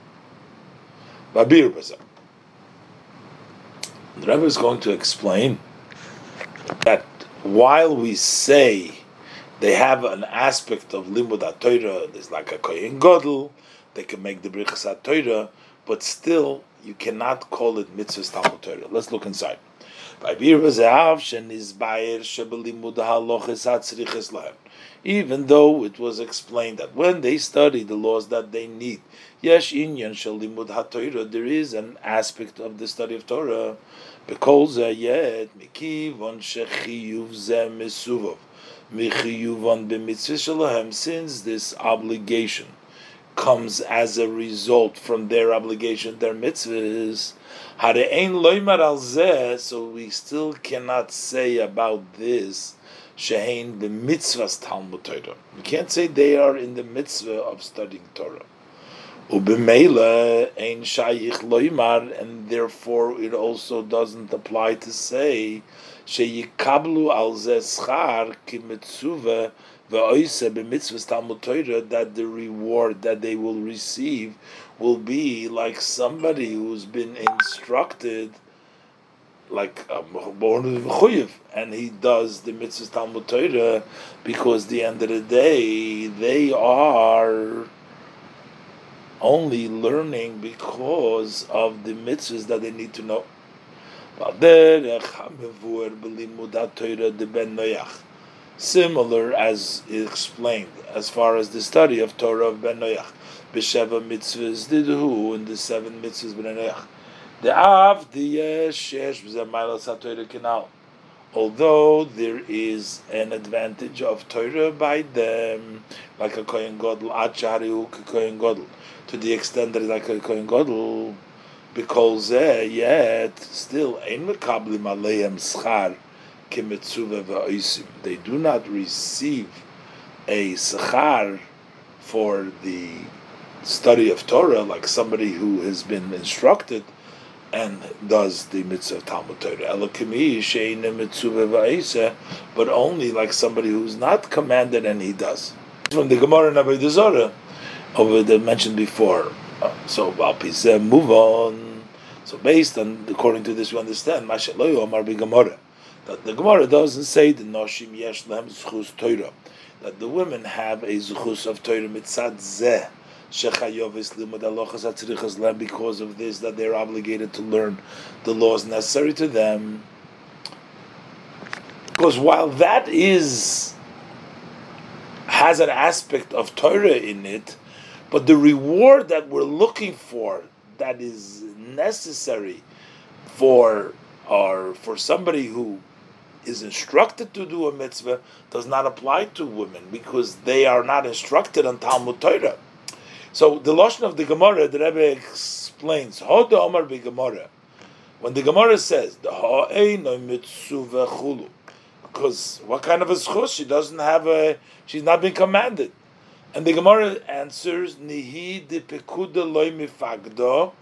Babir Bazar. The Rebbe is going to explain that while we say they have an aspect of limud Torah, there's like a kohen gadol, they can make the brichas Torah, but still you cannot call it mitzvah Talmud Torah. Let's look inside. Even though it was explained that when they study the laws that they need, yesh inyan shalimud haTorah, there is an aspect of the study of Torah. Because yet mikivon shechiyuv zeh mesuvov michiyuvon b'mitzvah since this obligation comes as a result from their obligation, their mitzvahs. So we still cannot say about this shehein the mitzvahs Talmud Torah. We can't say they are in the mitzvah of studying Torah. Ubimela ein shayich loimar, and therefore it also doesn't apply to say sheyikablu al zeschar kimitzuva ve'oise b'mitzvahs Talmud Torah that the reward that they will receive will be like somebody who's been instructed like um, born and he does the mitzvahs Talmud Torah because the end of the day they are only learning because of the mitzvahs that they need to know. Eh, Similar as explained as far as the study of Torah of Ben Noach. B'sheva mitzvahs did who in the seven mitzvahs Ben Noach. The Av, the Yesh, Yesh, Kenal. Although there is an advantage of Torah by them, like a Kohen Godel, Achari, Kohen Godel to the extent that it's like a Kohen Gadol, because yet still ein mekablim aleim schar kemetzuva va'oisim. They do not receive a schar for the study of Torah like somebody who has been instructed and does the mitzvah Talmud Torah. But only like somebody who's not commanded and he does. From the Gemara in Zarah, over the mentioned before. Uh, so Alpizeh, move on. So based on according to this, we understand Mashaloy Omar Gemara that the Gemara doesn't say the Noshim Yesh Lem Zchus Torah that the women have a Zchus of Torah mitzad Zeh. Because of this, that they're obligated to learn the laws necessary to them. Because while that is has an aspect of Torah in it, but the reward that we're looking for, that is necessary for or for somebody who is instructed to do a mitzvah, does not apply to women because they are not instructed on Talmud Torah. So the lashon of the Gemara, the Rebbe explains, Hoda Omar. When the Gemara says the chulu, because what kind of a schus? She doesn't have a. She's not been commanded. And the Gemara answers, Nihi de pekuda loy mifagdo,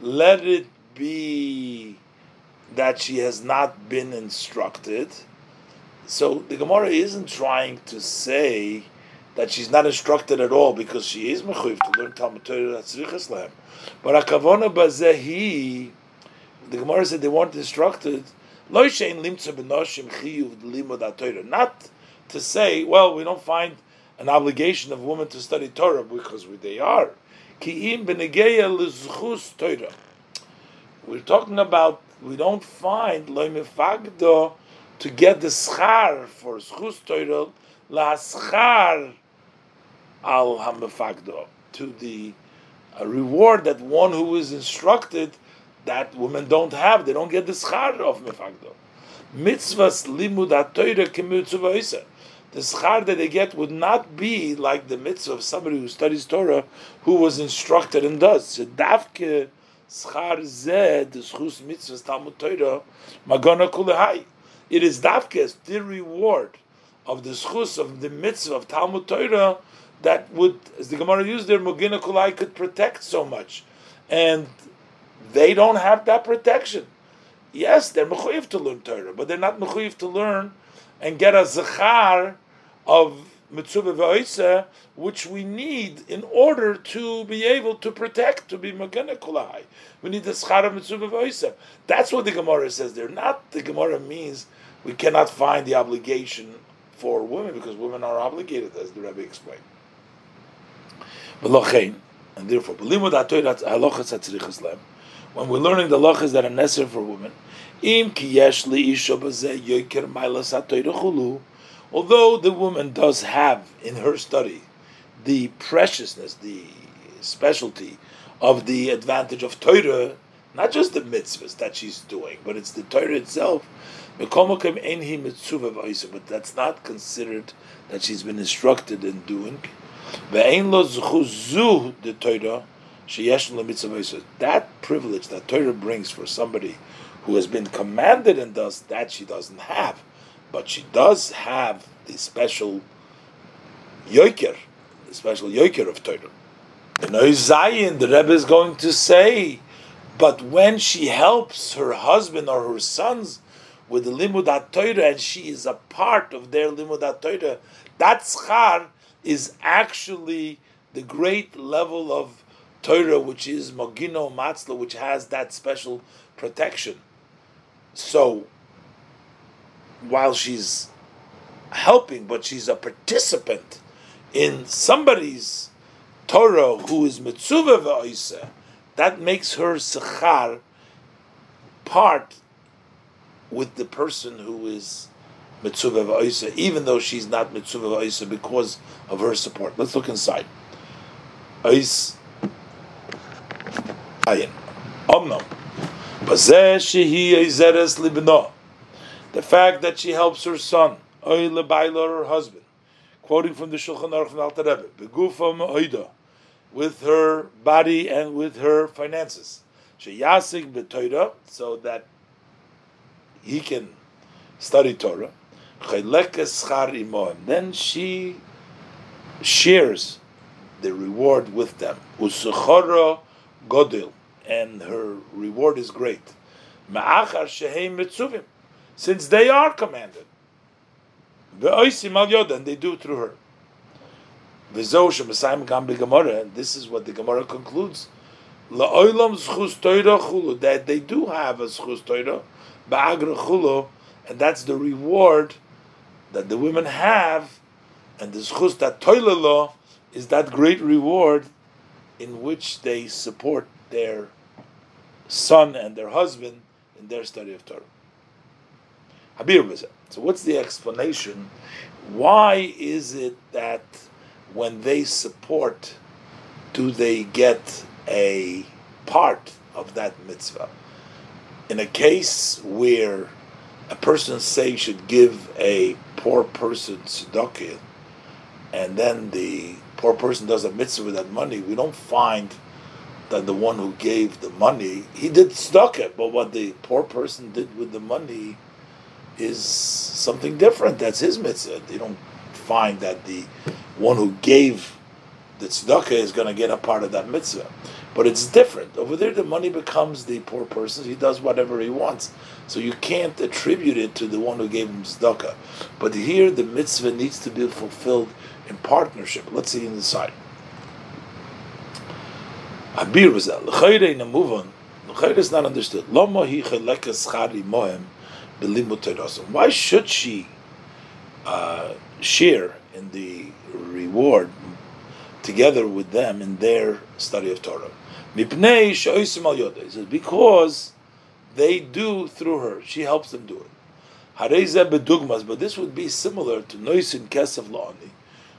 let it be that she has not been instructed. So the Gemara isn't trying to say that she's not instructed at all because she is mechuyev to learn Talmud Torah Tzrichas. But akavona bazehi, the Gemara said they weren't instructed. Lo shein limtza benoshim chiyuv Torah. Not to say, well, we don't find an obligation of women to study Torah because they are. Torah. We're talking about we don't find loimifagdo to get the schar for zchus Torah la schar al hamefagdo to the uh, reward that one who is instructed that women don't have. They don't get the schar of mefagdo. Mitzvahs limud ha-Torah kemitzvah the schar that they get would not be like the mitzvah of somebody who studies Torah, who was instructed and does. So davke schar the schus mitzvah Talmud Torah magona kulehai. It is davke the reward of the schus of the mitzvah of Talmud Torah that would, as the Gemara used there, Mugina Kulai could protect so much, and they don't have that protection. Yes, they're mechuyev to learn Torah, but they're not mechuyev to learn and get a zechar of mitzvah v'oisa, which we need in order to be able to protect, to be magana kulai. We need the schar of mitzvah v'oisa. That's what the Gemara says there. Not the Gemara means we cannot find the obligation for women because women are obligated, as the Rebbe explained. And therefore, when we're learning the lochas that are necessary for women, although the woman does have in her study the preciousness, the specialty of the advantage of Torah, not just the mitzvahs that she's doing, but it's the Torah itself. But that's not considered that she's been instructed in doing. That privilege that Torah brings for somebody who has been commanded and does that she doesn't have but she does have the special yoiker, the special yoiker of Torah. In Zion, the Rebbe is going to say, but when she helps her husband or her sons with the limud Torah and she is a part of their limud Torah, that schar is actually the great level of Torah, which is Magino Matzla, which has that special protection. So, while she's helping, but she's a participant in somebody's Torah who is Mitzuva V'oiseh, that makes her Sechar part with the person who is Mitzuva V'oiseh, even though she's not Mitzuva V'oiseh because of her support. Let's look inside. Ois Ayin. Omnom. The fact that she helps her son, her husband, quoting from the Shulchan Aruch from Alter Rebbe, Begufa with her body and with her finances. Sheyasik b'Torah, so that he can study Torah. Then she shares the reward with them. Usuchara godil, and her reward is great. Ma'achar shehem mitzuvim, since they are commanded. Ve'oisim al yoda, and they do through her. And this is what the Gemara concludes. That they do have a zchus toira, ba'agra and that's the reward that the women have, and the zchus that toila law is that great reward in which they support their son and their husband in their study of Torah. So, what's the explanation? Why is it that when they support, do they get a part of that mitzvah? In a case where a person say should give a poor person tzedakah, and then the poor person does a mitzvah with that money, we don't find that the one who gave the money, he did tzedakah, but what the poor person did with the money is something different. That's his mitzvah. They don't find that the one who gave the tzedakah is going to get a part of that mitzvah. But it's different. Over there, the money becomes the poor person. He does whatever he wants. So you can't attribute it to the one who gave him tzedakah. But here, the mitzvah needs to be fulfilled in partnership. Let's see inside. Abir was that. L'chayre in on. L'chayre is not understood. Lama hi chalekas chari mohem why should she uh, share in the reward together with them in their study of Torah? says, Because they do through her. She helps them do it. But this would be similar to Noisin Kesef La'ani,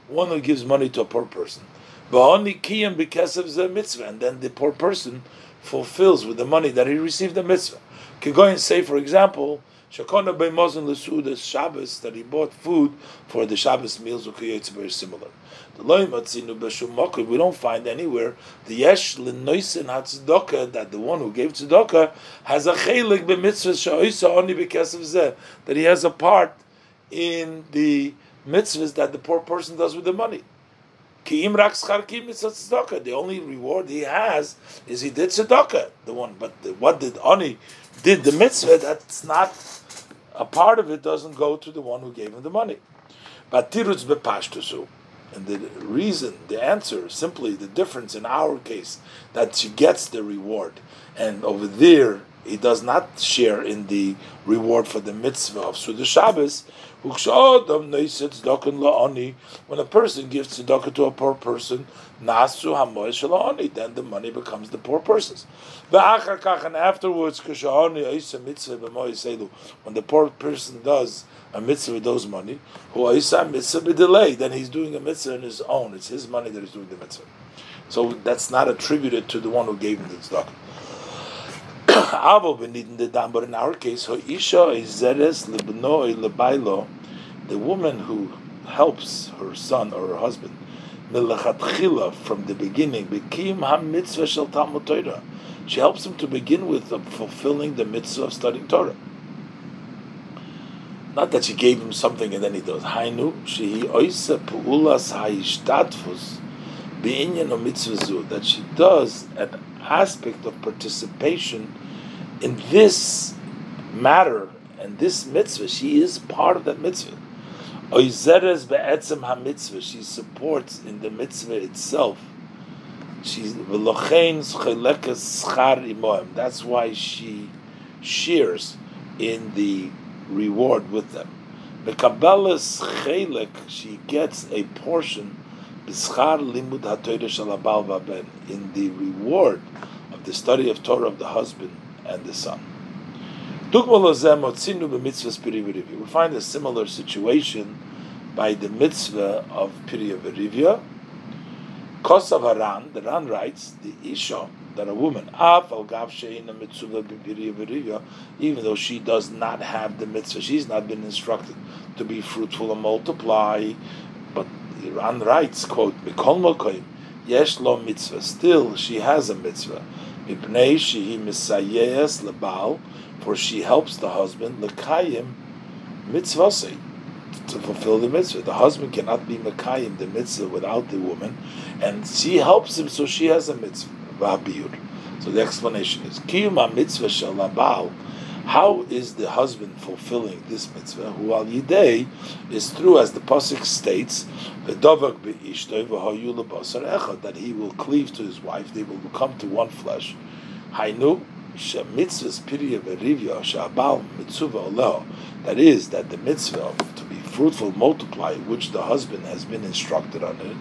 one who gives money to a poor person. Ba'ani kiyam b'kesef ze mitzvah, and then the poor person fulfills with the money that he received the mitzvah. Could go and say, for example, Shakona by Mosin Lesudas Shabbos that he bought food for the Shabbos meals creates very similar. The Loimatzinu we don't find anywhere the Yesh Lenoisen Hatzdaka that the one who gave tzedakah has a chelik b'mitzvah sha'isa only because of zeh that he has a part in the mitzvahs that the poor person does with the money. The only reward he has is he did tzedakah, the one. But the, what did Ani did the mitzvah? That's not a part of it doesn't go to the one who gave him the money. But tirutz bepashtusu. And the reason, the answer, simply the difference in our case, that she gets the reward. And over there, he does not share in the reward for the mitzvah of Suda Shabbos. When a person gives tzedakah to a poor person, nasu hamoy then the money becomes the poor person's. And afterwards, when the poor person does a mitzvah with those money, then he's doing a mitzvah on his own. It's his money that he's doing the mitzvah. So that's not attributed to the one who gave him the tzedakah. But in our case, the woman who helps her son or her husband, from the beginning, She helps him to begin with uh, fulfilling the mitzvah of studying Torah. Not that she gave him something and then he does. Hainu, she oisa pu'ulas ha'ishtatfus, be'inyan o mitzvah that she does an aspect of participation in this matter and this mitzvah. She is part of that mitzvah. Oizeres be'etzem ha-mitzvah. She supports in the mitzvah itself. She's v'lochein schelekas schar imoim. That's why she shares in the reward with them. Mekabelas chelek. She gets a portion b'schar limud ha-Torah shalabal in the reward of the study of Torah of the husband and the son. We find a similar situation by the mitzvah of Piriya Verivya. Kosav Haran, the Ran writes, the Isha, that a woman, even though she does not have the mitzvah, she's not been instructed to be fruitful and multiply, but Ran writes, quote, Yesh lo mitzvah, still she has a mitzvah. Mipnei shehi misayes lebal, for she helps the husband lekayim mitzvasei to fulfill the mitzvah. The husband cannot be mekayim the mitzvah without the woman, and she helps him, so she has a mitzvah. So the explanation is kiyuma mitzvah shalabal. How is the husband fulfilling this mitzvah? Who al yidei is through, as the pasuk states, that he will cleave to his wife. They will become to one flesh. Hainu mitzvahs piriya verivya shabal mitzvah. That is that the mitzvah to be fruitful, multiply, which the husband has been instructed on it.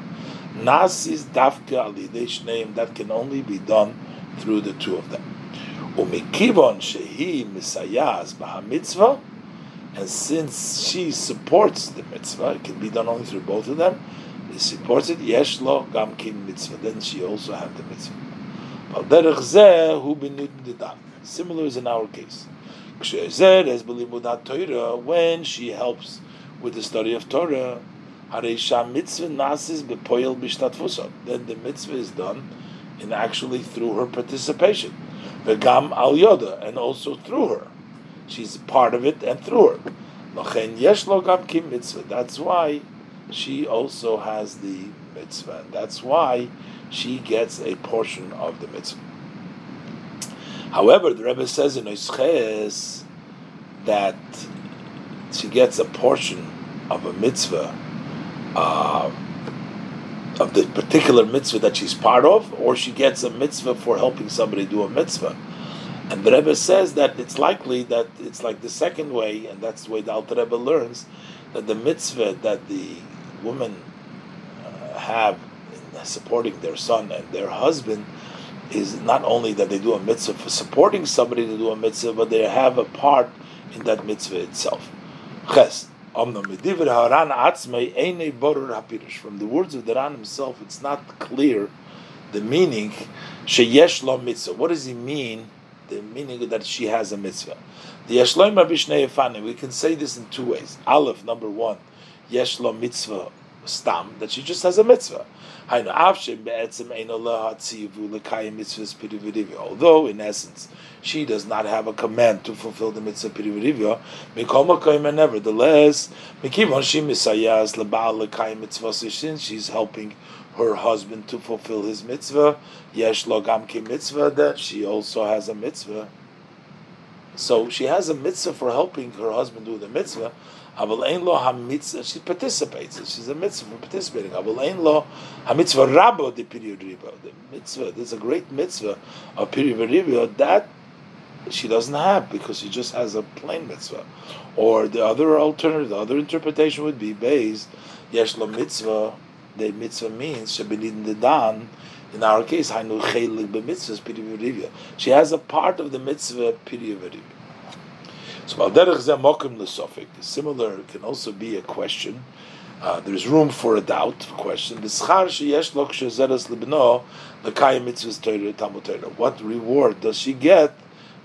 Nasis dafka alidesh name that can only be done through the two of them. Umikivon shehi misayas mitzvah, and since she supports the mitzvah, it can be done only through both of them. He supports it. Yesh lo gam mitzvah. Then she also has the mitzvah. Similar is in our case. When she helps with the study of Torah, then the mitzvah is done and actually through her participation. Vegam al yoda, and also through her. She's part of it and through her. That's why she also has the mitzvah. That's why she gets a portion of the mitzvah. However, the Rebbe says in Oisches that she gets a portion of a mitzvah, uh, of the particular mitzvah that she's part of, or she gets a mitzvah for helping somebody do a mitzvah. And the Rebbe says that it's likely that it's like the second way, and that's the way the Alter Rebbe learns that the mitzvah that the women uh, have supporting their son and their husband is not only that they do a mitzvah for supporting somebody to do a mitzvah, but they have a part in that mitzvah itself. Ches. From the words of the Ran himself, it's not clear the meaning. Sheyesh lo mitzvah. What does he mean? The meaning that she has a mitzvah. The Yeshloim We can say this in two ways. Aleph, number one, Yesh lo mitzvah stam that she just has a mitzvah. Although in essence she does not have a command to fulfill the mitzvah nevertheless, since she's helping her husband to fulfill his mitzvah, yesh mitzvah, that she also has a mitzvah. So she has a mitzvah for helping her husband do the mitzvah, Aval lo hamitzvah. She participates. She's a mitzvah for participating. Aval ein lo hamitzvah rabo de period ribo. The mitzvah. There's a great mitzvah of period ribo that she doesn't have because she just has a plain mitzvah. Or the other alternative, the other interpretation would be based yesh lo mitzvah. The mitzvah means the dan. In our case, hainu chelik be mitzvahs She has a part of the mitzvah period so the Similar can also be a question. Uh, there's room for a doubt, for question. What reward does she get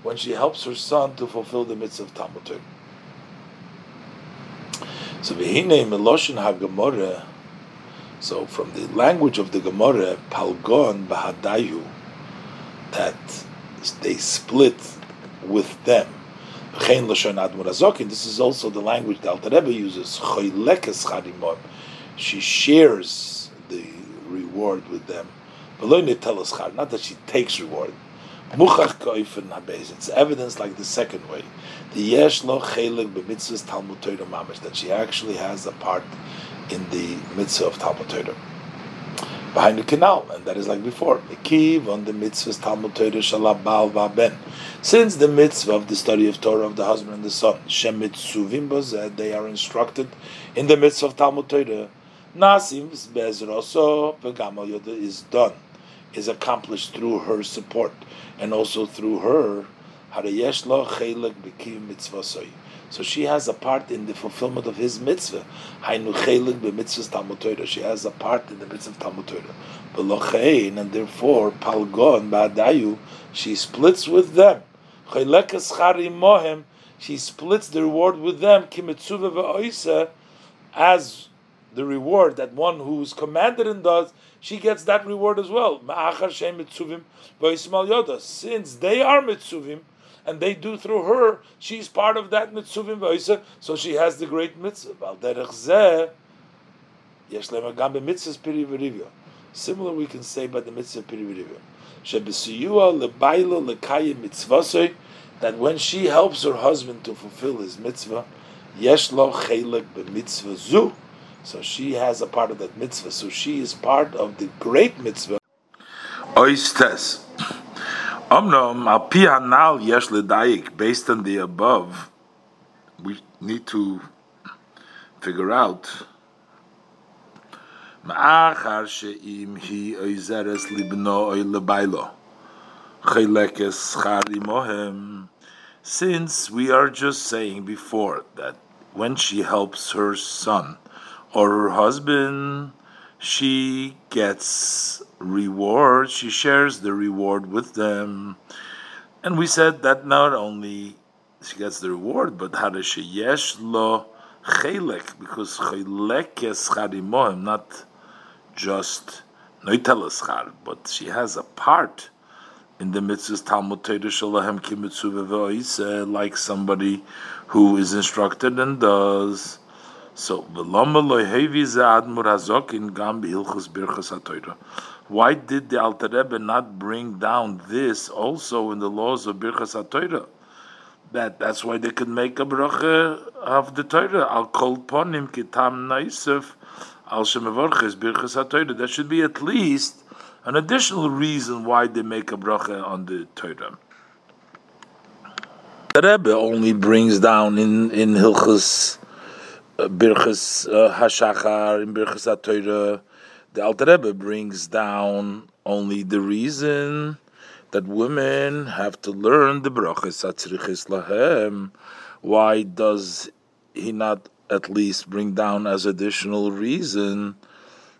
when she helps her son to fulfill the mitzvah of Talmud Torah? So v'hinei meloshin haGemara. So from the language of the Gemara, palgon bahadayu, that they split with them. This is also the language that Alter Rebbe uses. She shares the reward with them. Not that she takes reward. It's evidence like the second way. The Talmud that she actually has a part in the mitzvah of Talmud Torah behind the canal, and that is like before. Mekiv on the mitzvahs Talmud Torah shalabal v'aben. Since the mitzvah of the study of Torah of the husband and the son, shemitzuvim they are instructed in the mitzvah of Talmud Torah. Nasim bezroso v'gamal yoda is done, is accomplished through her support, and also through her harayesh lo b'kiv mitzvah so she has a part in the fulfillment of his mitzvah. Hainu. She has a part in the mitzvah of Talmud Torah. And therefore, palgon ba'adayu, she splits with them. Mohem, she splits the reward with them, as the reward that one who is commanded and does, she gets that reward as well. Since they are mitzuvim, and they do through her, she's part of that mitzvah v'oisa, so she has the great mitzvah. Similar we can say by the mitzvah piri v'rivya. That when she helps her husband to fulfill his mitzvah, yesh lo chelik b'mitzvah zu. So she has a part of that mitzvah. So she is part of the great mitzvah. Oistes. Omnom al pi hanal yesh ledayik. Based on the above, we need to figure out. Ma'achar she'im hi oizeres libno oy lebailo. Chelekes mohem. Since we are just saying before that when she helps her son or her husband, she gets reward, she shares the reward with them. And we said that not only she gets the reward, but how does she yesh lo chelek, because chelek is charimohim, not just noitelaschar, but she has a part in the mitzvahs Talmud Torah Shalahem Kimitzu like somebody who is instructed and does. So, why did the Alter Rebbe not bring down this also in the laws of Birchas HaTorah? That that's why they could make a bracha of the Torah. Al kol ponim kitam naisef al shemevorches Birchas HaTorah. That should be at least an additional reason why they make a bracha on the Torah. The Rebbe only brings down in in Hilchas uh, Birchas uh, Hashachar in Birchas HaTorah the Alter Rebbe brings down only the reason that women have to learn the brachas atzrichis lahem. Why does he not at least bring down as additional reason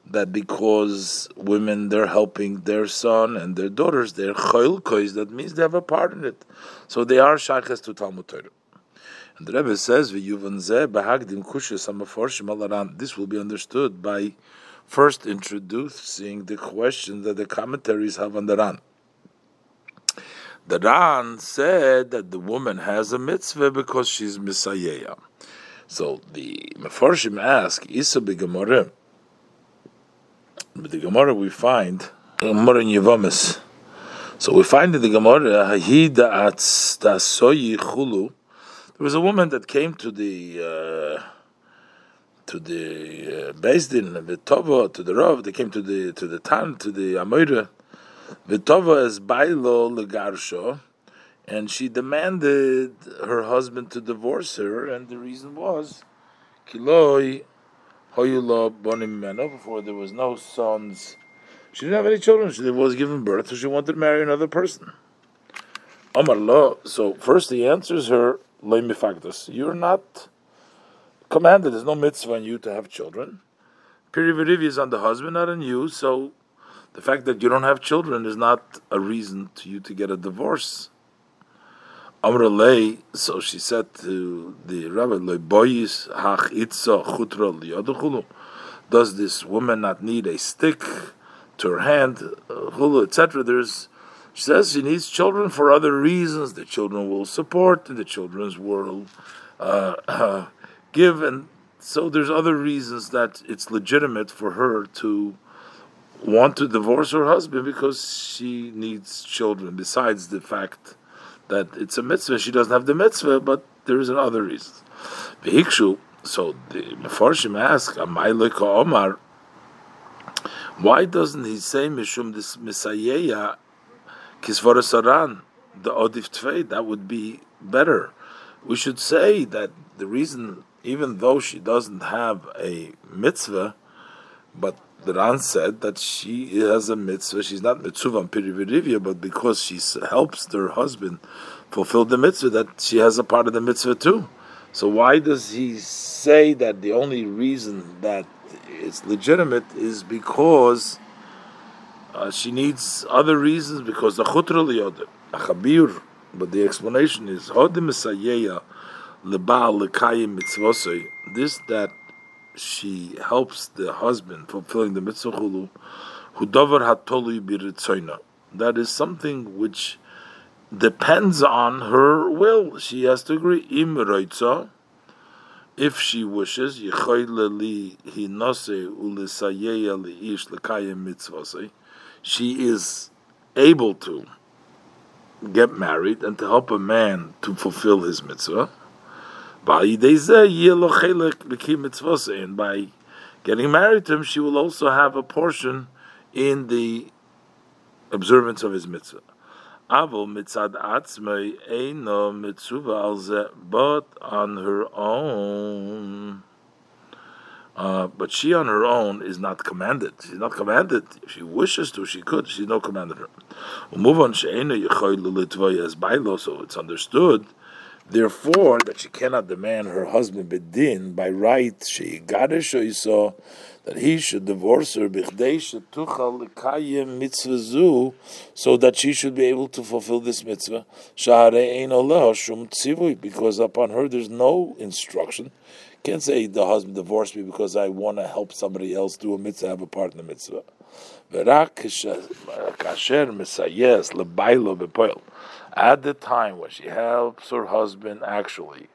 that because women they're helping their son and their daughters, they're choilkois, that means they have a part in it. So they are shayches to Talmud Torah. And the Rebbe says, This will be understood by first introducing the question that the commentaries have on the Ran. The Ran said that the woman has a mitzvah because she's misayeya. So the Mefarshim ask, Isa Gemara. But the Gemara we find, Gemara in. So we find in the Gemara, Hahida. There was a woman that came to the uh, to the uh, Din, Vitova, to the Rav, they came to the to the Tan, to the Amoira. Vitova is Bailo Legarsho, and she demanded her husband to divorce her, and the reason was Kiloi Bonim Meno, before there was no sons. She didn't have any children, she was given birth, so she wanted to marry another person. Omar so first he answers her, You're not commanded. There's no mitzvah on you to have children. Piri is on the husband, not on you. So the fact that you don't have children is not a reason to you to get a divorce. Amrulay, so she said to the rabbi, Does this woman not need a stick to her hand, hulu, etc.? There's, she says she needs children for other reasons. The children will support, and the children's world uh, uh, give and so there's other reasons that it's legitimate for her to want to divorce her husband because she needs children, besides the fact that it's a mitzvah. She doesn't have the mitzvah, but there is another reason. Vehikshu, so the Mefarshim ask, Omar, why doesn't he say Mishum this Misayeya Kisvarasaran, the Odif Tvei? That would be better. We should say that the reason, even though she doesn't have a mitzvah, but the Ran said that she has a mitzvah. She's not mitzvah pirivirivia, but because she helps her husband fulfill the mitzvah, that she has a part of the mitzvah too. So why does he say that the only reason that it's legitimate is because uh, she needs other reasons? Because the chutra liyodim, achabir. But the explanation is hodim lebal lekayim mitzvosei. This that she helps the husband fulfilling the mitzvah chulu, hu davar hatoli biritzoina. That is something which depends on her will. She has to agree. Im roitza, if she wishes, yichoyle hinose ulisayeya liish lekayim mitzvosei. She is able to get married and to help a man to fulfill his mitzvah. And by getting married to him, she will also have a portion in the observance of his mitzvah. but on her own. Uh, but she on her own is not commanded. She's not commanded. If she wishes to, she could. She's no commanded her. So it's understood Therefore, that she cannot demand her husband bedin by right. She saw that he should divorce her mitzvah so that she should be able to fulfill this mitzvah. Because upon her there's no instruction. Can't say the husband divorced me because I want to help somebody else do a mitzvah, have a part in the mitzvah. At the time when she helps her husband actually,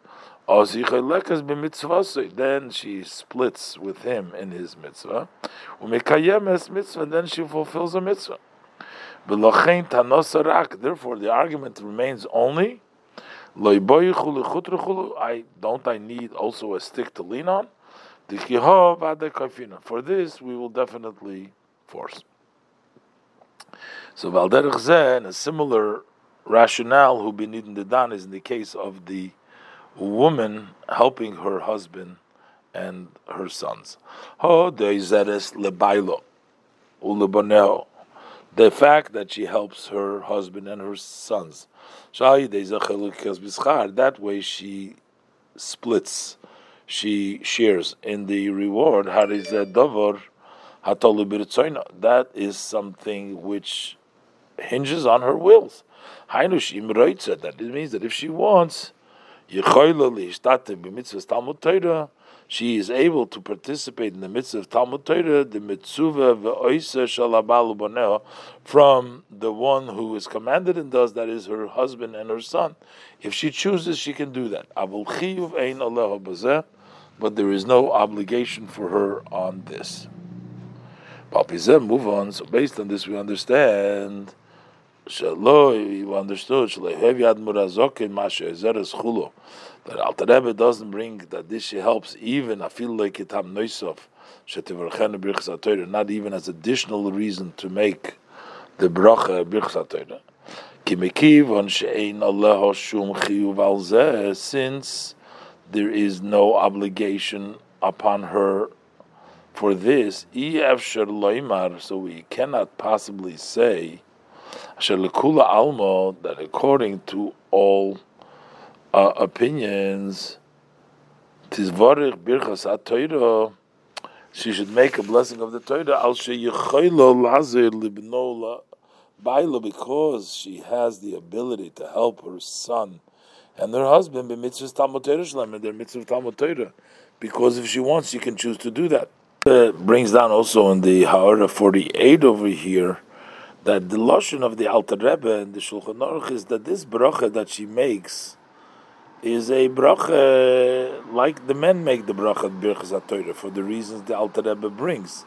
then she splits with him in his mitzvah. mitzvah, then she fulfills a mitzvah. Therefore, the argument remains only. I don't I need also a stick to lean on. For this, we will definitely force. So, Valderich in a similar rationale who been eating the dan is in the case of the woman helping her husband and her sons. The fact that she helps her husband and her sons. That way she splits, she shares in the reward. That is something which hinges on her wills. That it means that if she wants, she is able to participate in the mitzvah of Talmud Torah, the mitzvah from the one who is commanded and does, that is her husband and her son. If she chooses, she can do that. But there is no obligation for her on this. Move on. So based on this, we understand Shaloi, you understood, Shaloi, Hev Yad Murazokin Masha, Ezeres Chulo. That Alter Rebbe doesn't bring that this helps even, I feel like it ham Noisov, Shetivarchen Birchas HaTorah, not even as additional reason to make the bracha Birchas HaTorah. Ki mekivon she'ein Allah shum chiyuv al zeh, since there is no obligation upon her for this, so we cannot possibly say Shalakula Almo, that according to all uh, opinions, she should make a blessing of the Torah, Al Lazir because she has the ability to help her son and her husband their mitzvah because if she wants, she can choose to do that. It brings down also in the Ha'ara 48 over here, that the lotion of the Alter Rebbe and the Shulchan Aruch is that this bracha that she makes is a bracha like the men make the bracha Birchas HaTorah for the reasons the Alter Rebbe brings,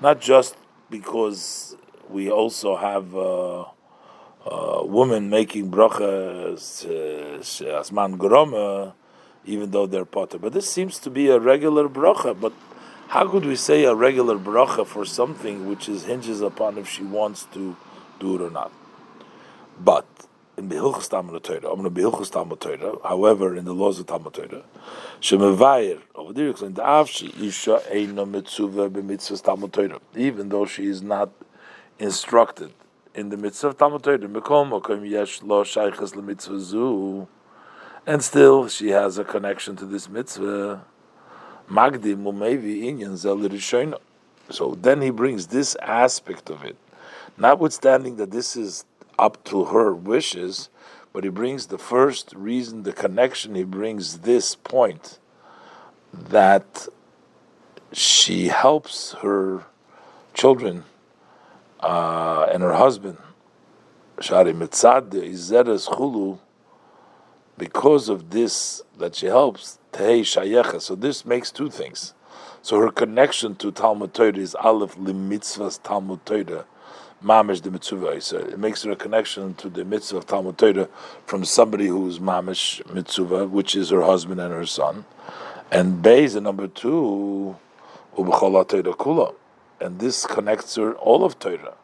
not just because we also have uh, a woman making brachas uh, asman groma, even though they're potter. But this seems to be a regular bracha. But how could we say a regular bracha for something which is hinges upon if she wants to do it or not? But in Behilchus Talmud Torah, I'm going to Behilchus Talmud Torah. However, in the laws of Talmud Torah, Shemavayir over there explained Avshi Isha Eino Mitzuva b'Mitzvah Talmud Torah, even though she is not instructed in the mitzvah of Talmud Torah, Mekom Mokom Yesh Lo Shaychas LeMitzvah Zu, and still she has a connection to this mitzvah. Magdi Mumevi Inyan Zel So then he brings this aspect of it, notwithstanding that this is up to her wishes, but he brings the first reason, the connection, he brings this point that she helps her children uh, and her husband, Shari Mitzad Izeres Chulu, because of this that she helps, Tehei Shayecha. So this makes two things. So her connection to Talmud Torah is Aleph Limitzvahs Talmud Torah mamish the mitzvah. So it makes her a connection to the mitzvah of Talmud Torah from somebody who's mamish mitzvah, which is her husband and her son. And Beis, number two, ubechala Torah kula, and this connects her all of Torah,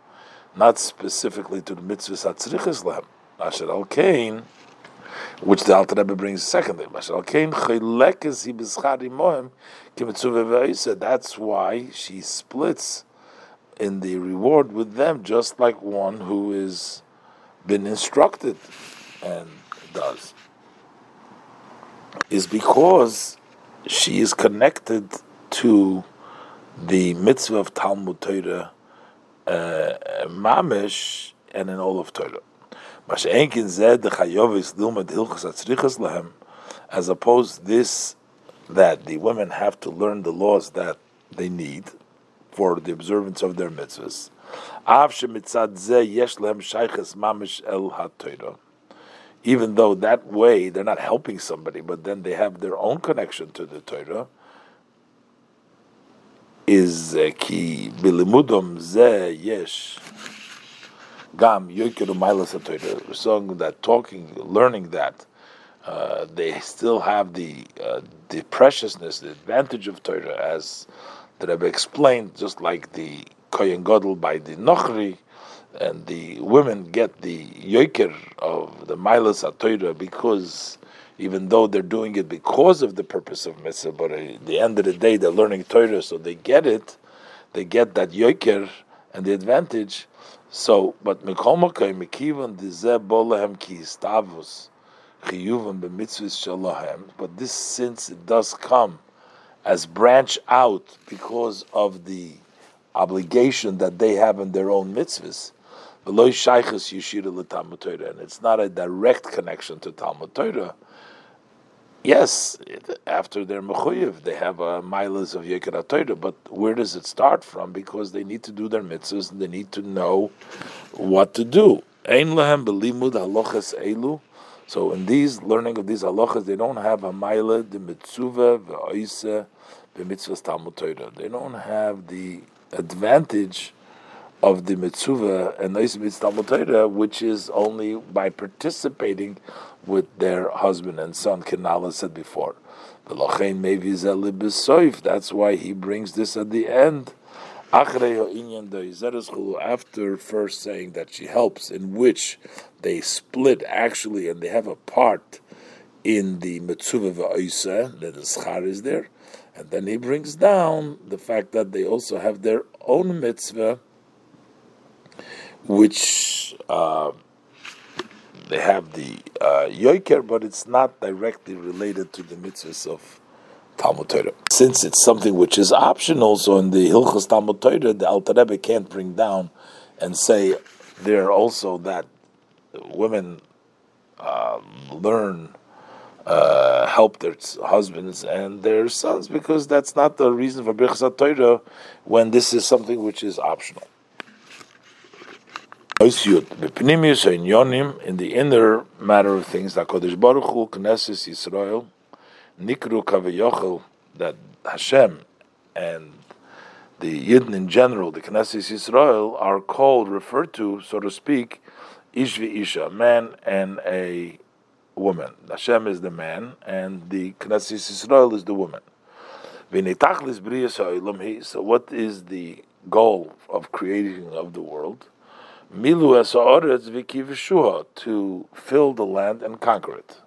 not specifically to the mitzvah satzriches lehem. Asher al kain, which the Alter Rebbe brings secondly. That's why she splits in the reward with them, just like one who is been instructed and does, is because she is connected to the mitzvah of Talmud Torah, uh, mamish, and in all of Torah. As opposed this that the women have to learn the laws that they need for the observance of their mitzvahs. Even though that way they're not helping somebody, but then they have their own connection to the Torah. Is uh, ki bilimudom ze yesh gam yoikeru Torah. We're saying that talking, learning that. Uh, they still have the uh, the preciousness, the advantage of Torah as the Rebbe explained, just like the Kohen Gadol by the Nochri, and the women get the yoker of the Milas HaTorah because even though they're doing it because of the purpose of mitzvah, but at the end of the day they're learning Torah, so they get it, they get that yoker and the advantage. So, but mekomakai mekivan dizeh bolehem ki istavus chiyuvam b'mitzvahs shalahem. But this, since it does come as branch out because of the obligation that they have in their own mitzvahs. And it's not a direct connection to Talmud Torah. Yes, after their mechuyev, they have a milas of Yekara but where does it start from? Because they need to do their mitzvahs and they need to know what to do. Ein lehem belimud haloches elu so in these learning of these halachas, they don't have a mila the mitzvah, the mitzvah Talmud Torah. They don't have the advantage of the mitzvah and oise mitzvah which is only by participating with their husband and son. Kenala said before. That's why he brings this at the end. After first saying that she helps, in which they split actually, and they have a part in the mitzvah va'isa, that the schar is there, and then he brings down the fact that they also have their own mitzvah, which uh, they have the uh, yoiker, but it's not directly related to the mitzvahs of Talmud Torah. Since it's something which is optional, so in the Hilchas Talmud Torah, the Alter Rebbe can't bring down and say there also that women uh, learn, uh, help their husbands and their sons, because that's not the reason for Birchas Torah when this is something which is optional. In the inner matter of things, Kodesh Baruch Hu, Knesset Yisrael, Nikru Kaviyochel, that Hashem and the Yidden in general, the Knesset Yisrael, are called, referred to, so to speak, Ish Isha, man and a woman. Hashem is the man, and the Knesset Yisrael is the woman. So, what is the goal of creating of the world? Milu to fill the land and conquer it,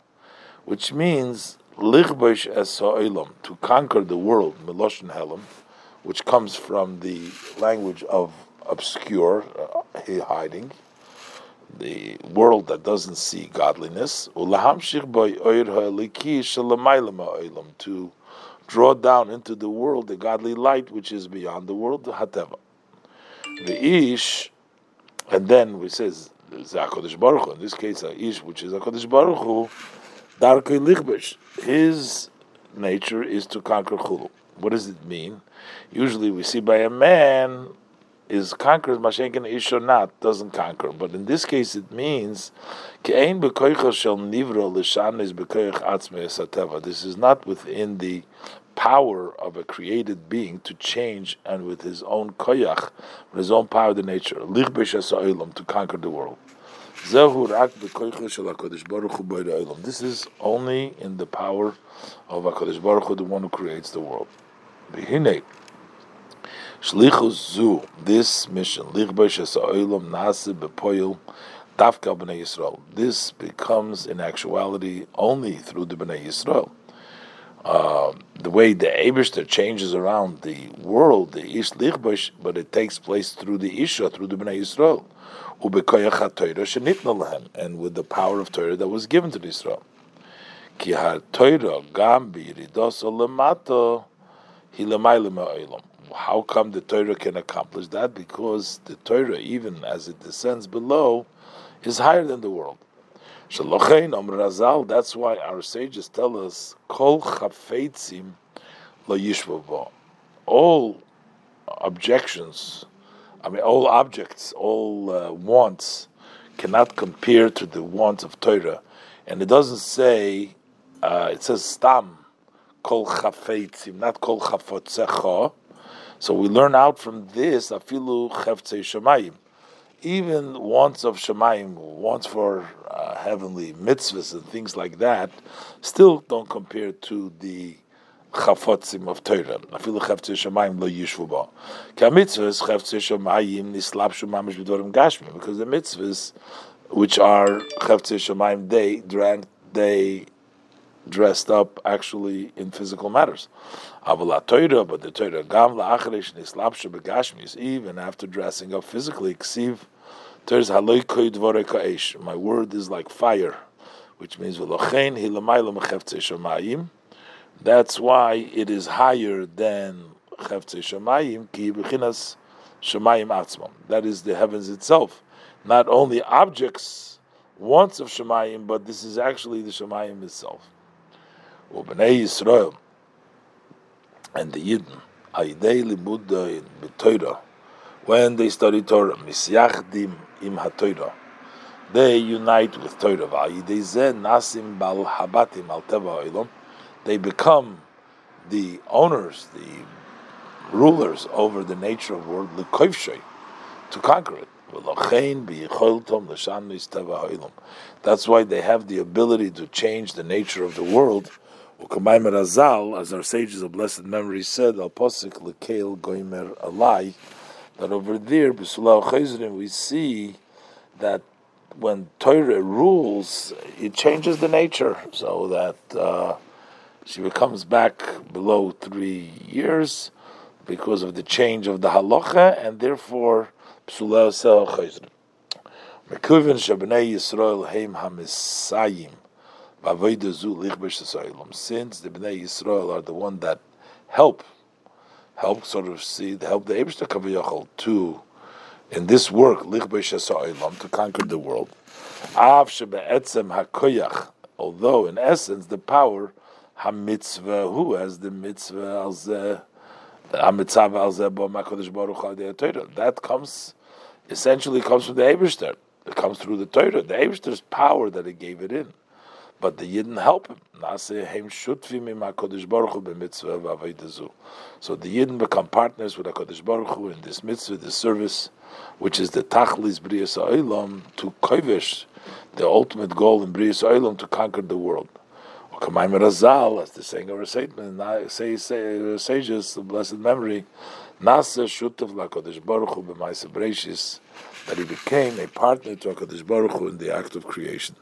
which means to conquer the world, Miloshin Helam, which comes from the language of obscure, uh, hiding, the world that doesn't see godliness, to draw down into the world the godly light which is beyond the world, hateva. The ish, and then we says Zakodesh Baruch Hu, in this case, ish, which is Zakodesh Baruch Hu, Darkei Lichbesh. His nature is to conquer chulu. What does it mean? Usually we see by a man is conquers ish or not doesn't conquer. But in this case it means kein shel nivro This is not within the power of a created being to change and with his own koyach, with his own power, of the nature, to conquer the world. This is only in the power of HaKadosh Baruch Hu, the one who creates the world. Shlichus zu this mission, This becomes in actuality only through the Bnei Yisrael. Uh, the way the Abishter changes around the world, the Ish Lichbosh, but it takes place through the Isha, through the Bnei Yisrael and with the power of Torah that was given to the Israel. How come the Torah can accomplish that? Because the Torah, even as it descends below, is higher than the world. That's why our sages tell us, Kol chafetzim lo All objections I mean, all objects, all uh, wants cannot compare to the wants of Torah. And it doesn't say, uh, it says stam, kol chafetzim, not kol chafotzecha. So we learn out from this, afilu cheftzei shemayim. Even wants of shemayim, wants for uh, heavenly mitzvahs and things like that, still don't compare to the chafotzim of Torah. Afilu chaftzei shemayim lo yishvu ba. Ki mitzvahs chaftzei shemayim nislapshu mamish b'dorim gashmi. Because the mitzvahs, which are chaftzei shemayim, they drank, they dressed up actually in physical matters. But the Torah gam la'achresh nislapshu b'gashmis, even after dressing up physically. My word is like fire, which means. That's why it is higher than Shemayim atzmam. That is the heavens itself. Not only objects, wants of Shemayim, but this is actually the Shemayim itself. U'bnei Yisrael, and the Yidden, Aidei Limud B'Torah, when they study Torah, Misyachdim im HaTorah, they unite with Torah. V'ayidei zeh nasim bal habatim al teva ha'ilom, they become the owners, the rulers over the nature of the world, to conquer it. That's why they have the ability to change the nature of the world. As our sages of blessed memory said, Al Posik Lekel Goimer Alai, that over there, we see that when Torah rules, it changes the nature, so that. Uh, she becomes back below three years because of the change of the halacha, and therefore psula sel chayzrim. Mekuvin shabnei Yisrael heim hamisayim Since the bnei Yisrael are the one that help, help sort of see, help the Eibushter Kaviyachal to in this work to conquer the world. Although in essence the power hamitzvah, who has the mitzvah al. That comes, essentially comes from the Eberster. It comes through the Torah, the Eberster's power that he gave it in. But the Yidden help him. So the Yidden become partners with HaKadosh Baruch Hu in this mitzvah, this service, which is the Tachlis Briyas Ha'olam, to kovish, the ultimate goal in Briyas Ha'olam, to conquer the world. As the saying of our statement, say, say, uh, sages, the blessed memory, Nasa Shutav LaKadosh Baruch Hu b'Maisa that he became a partner to HaKadosh Baruch Hu in the act of creation.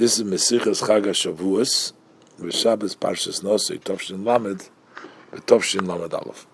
This is Mesichas Chag HaShavuos, V'Shabbos Parshas Nosei, Tovshin Lamed, V'Tovshin Lamed Aleph.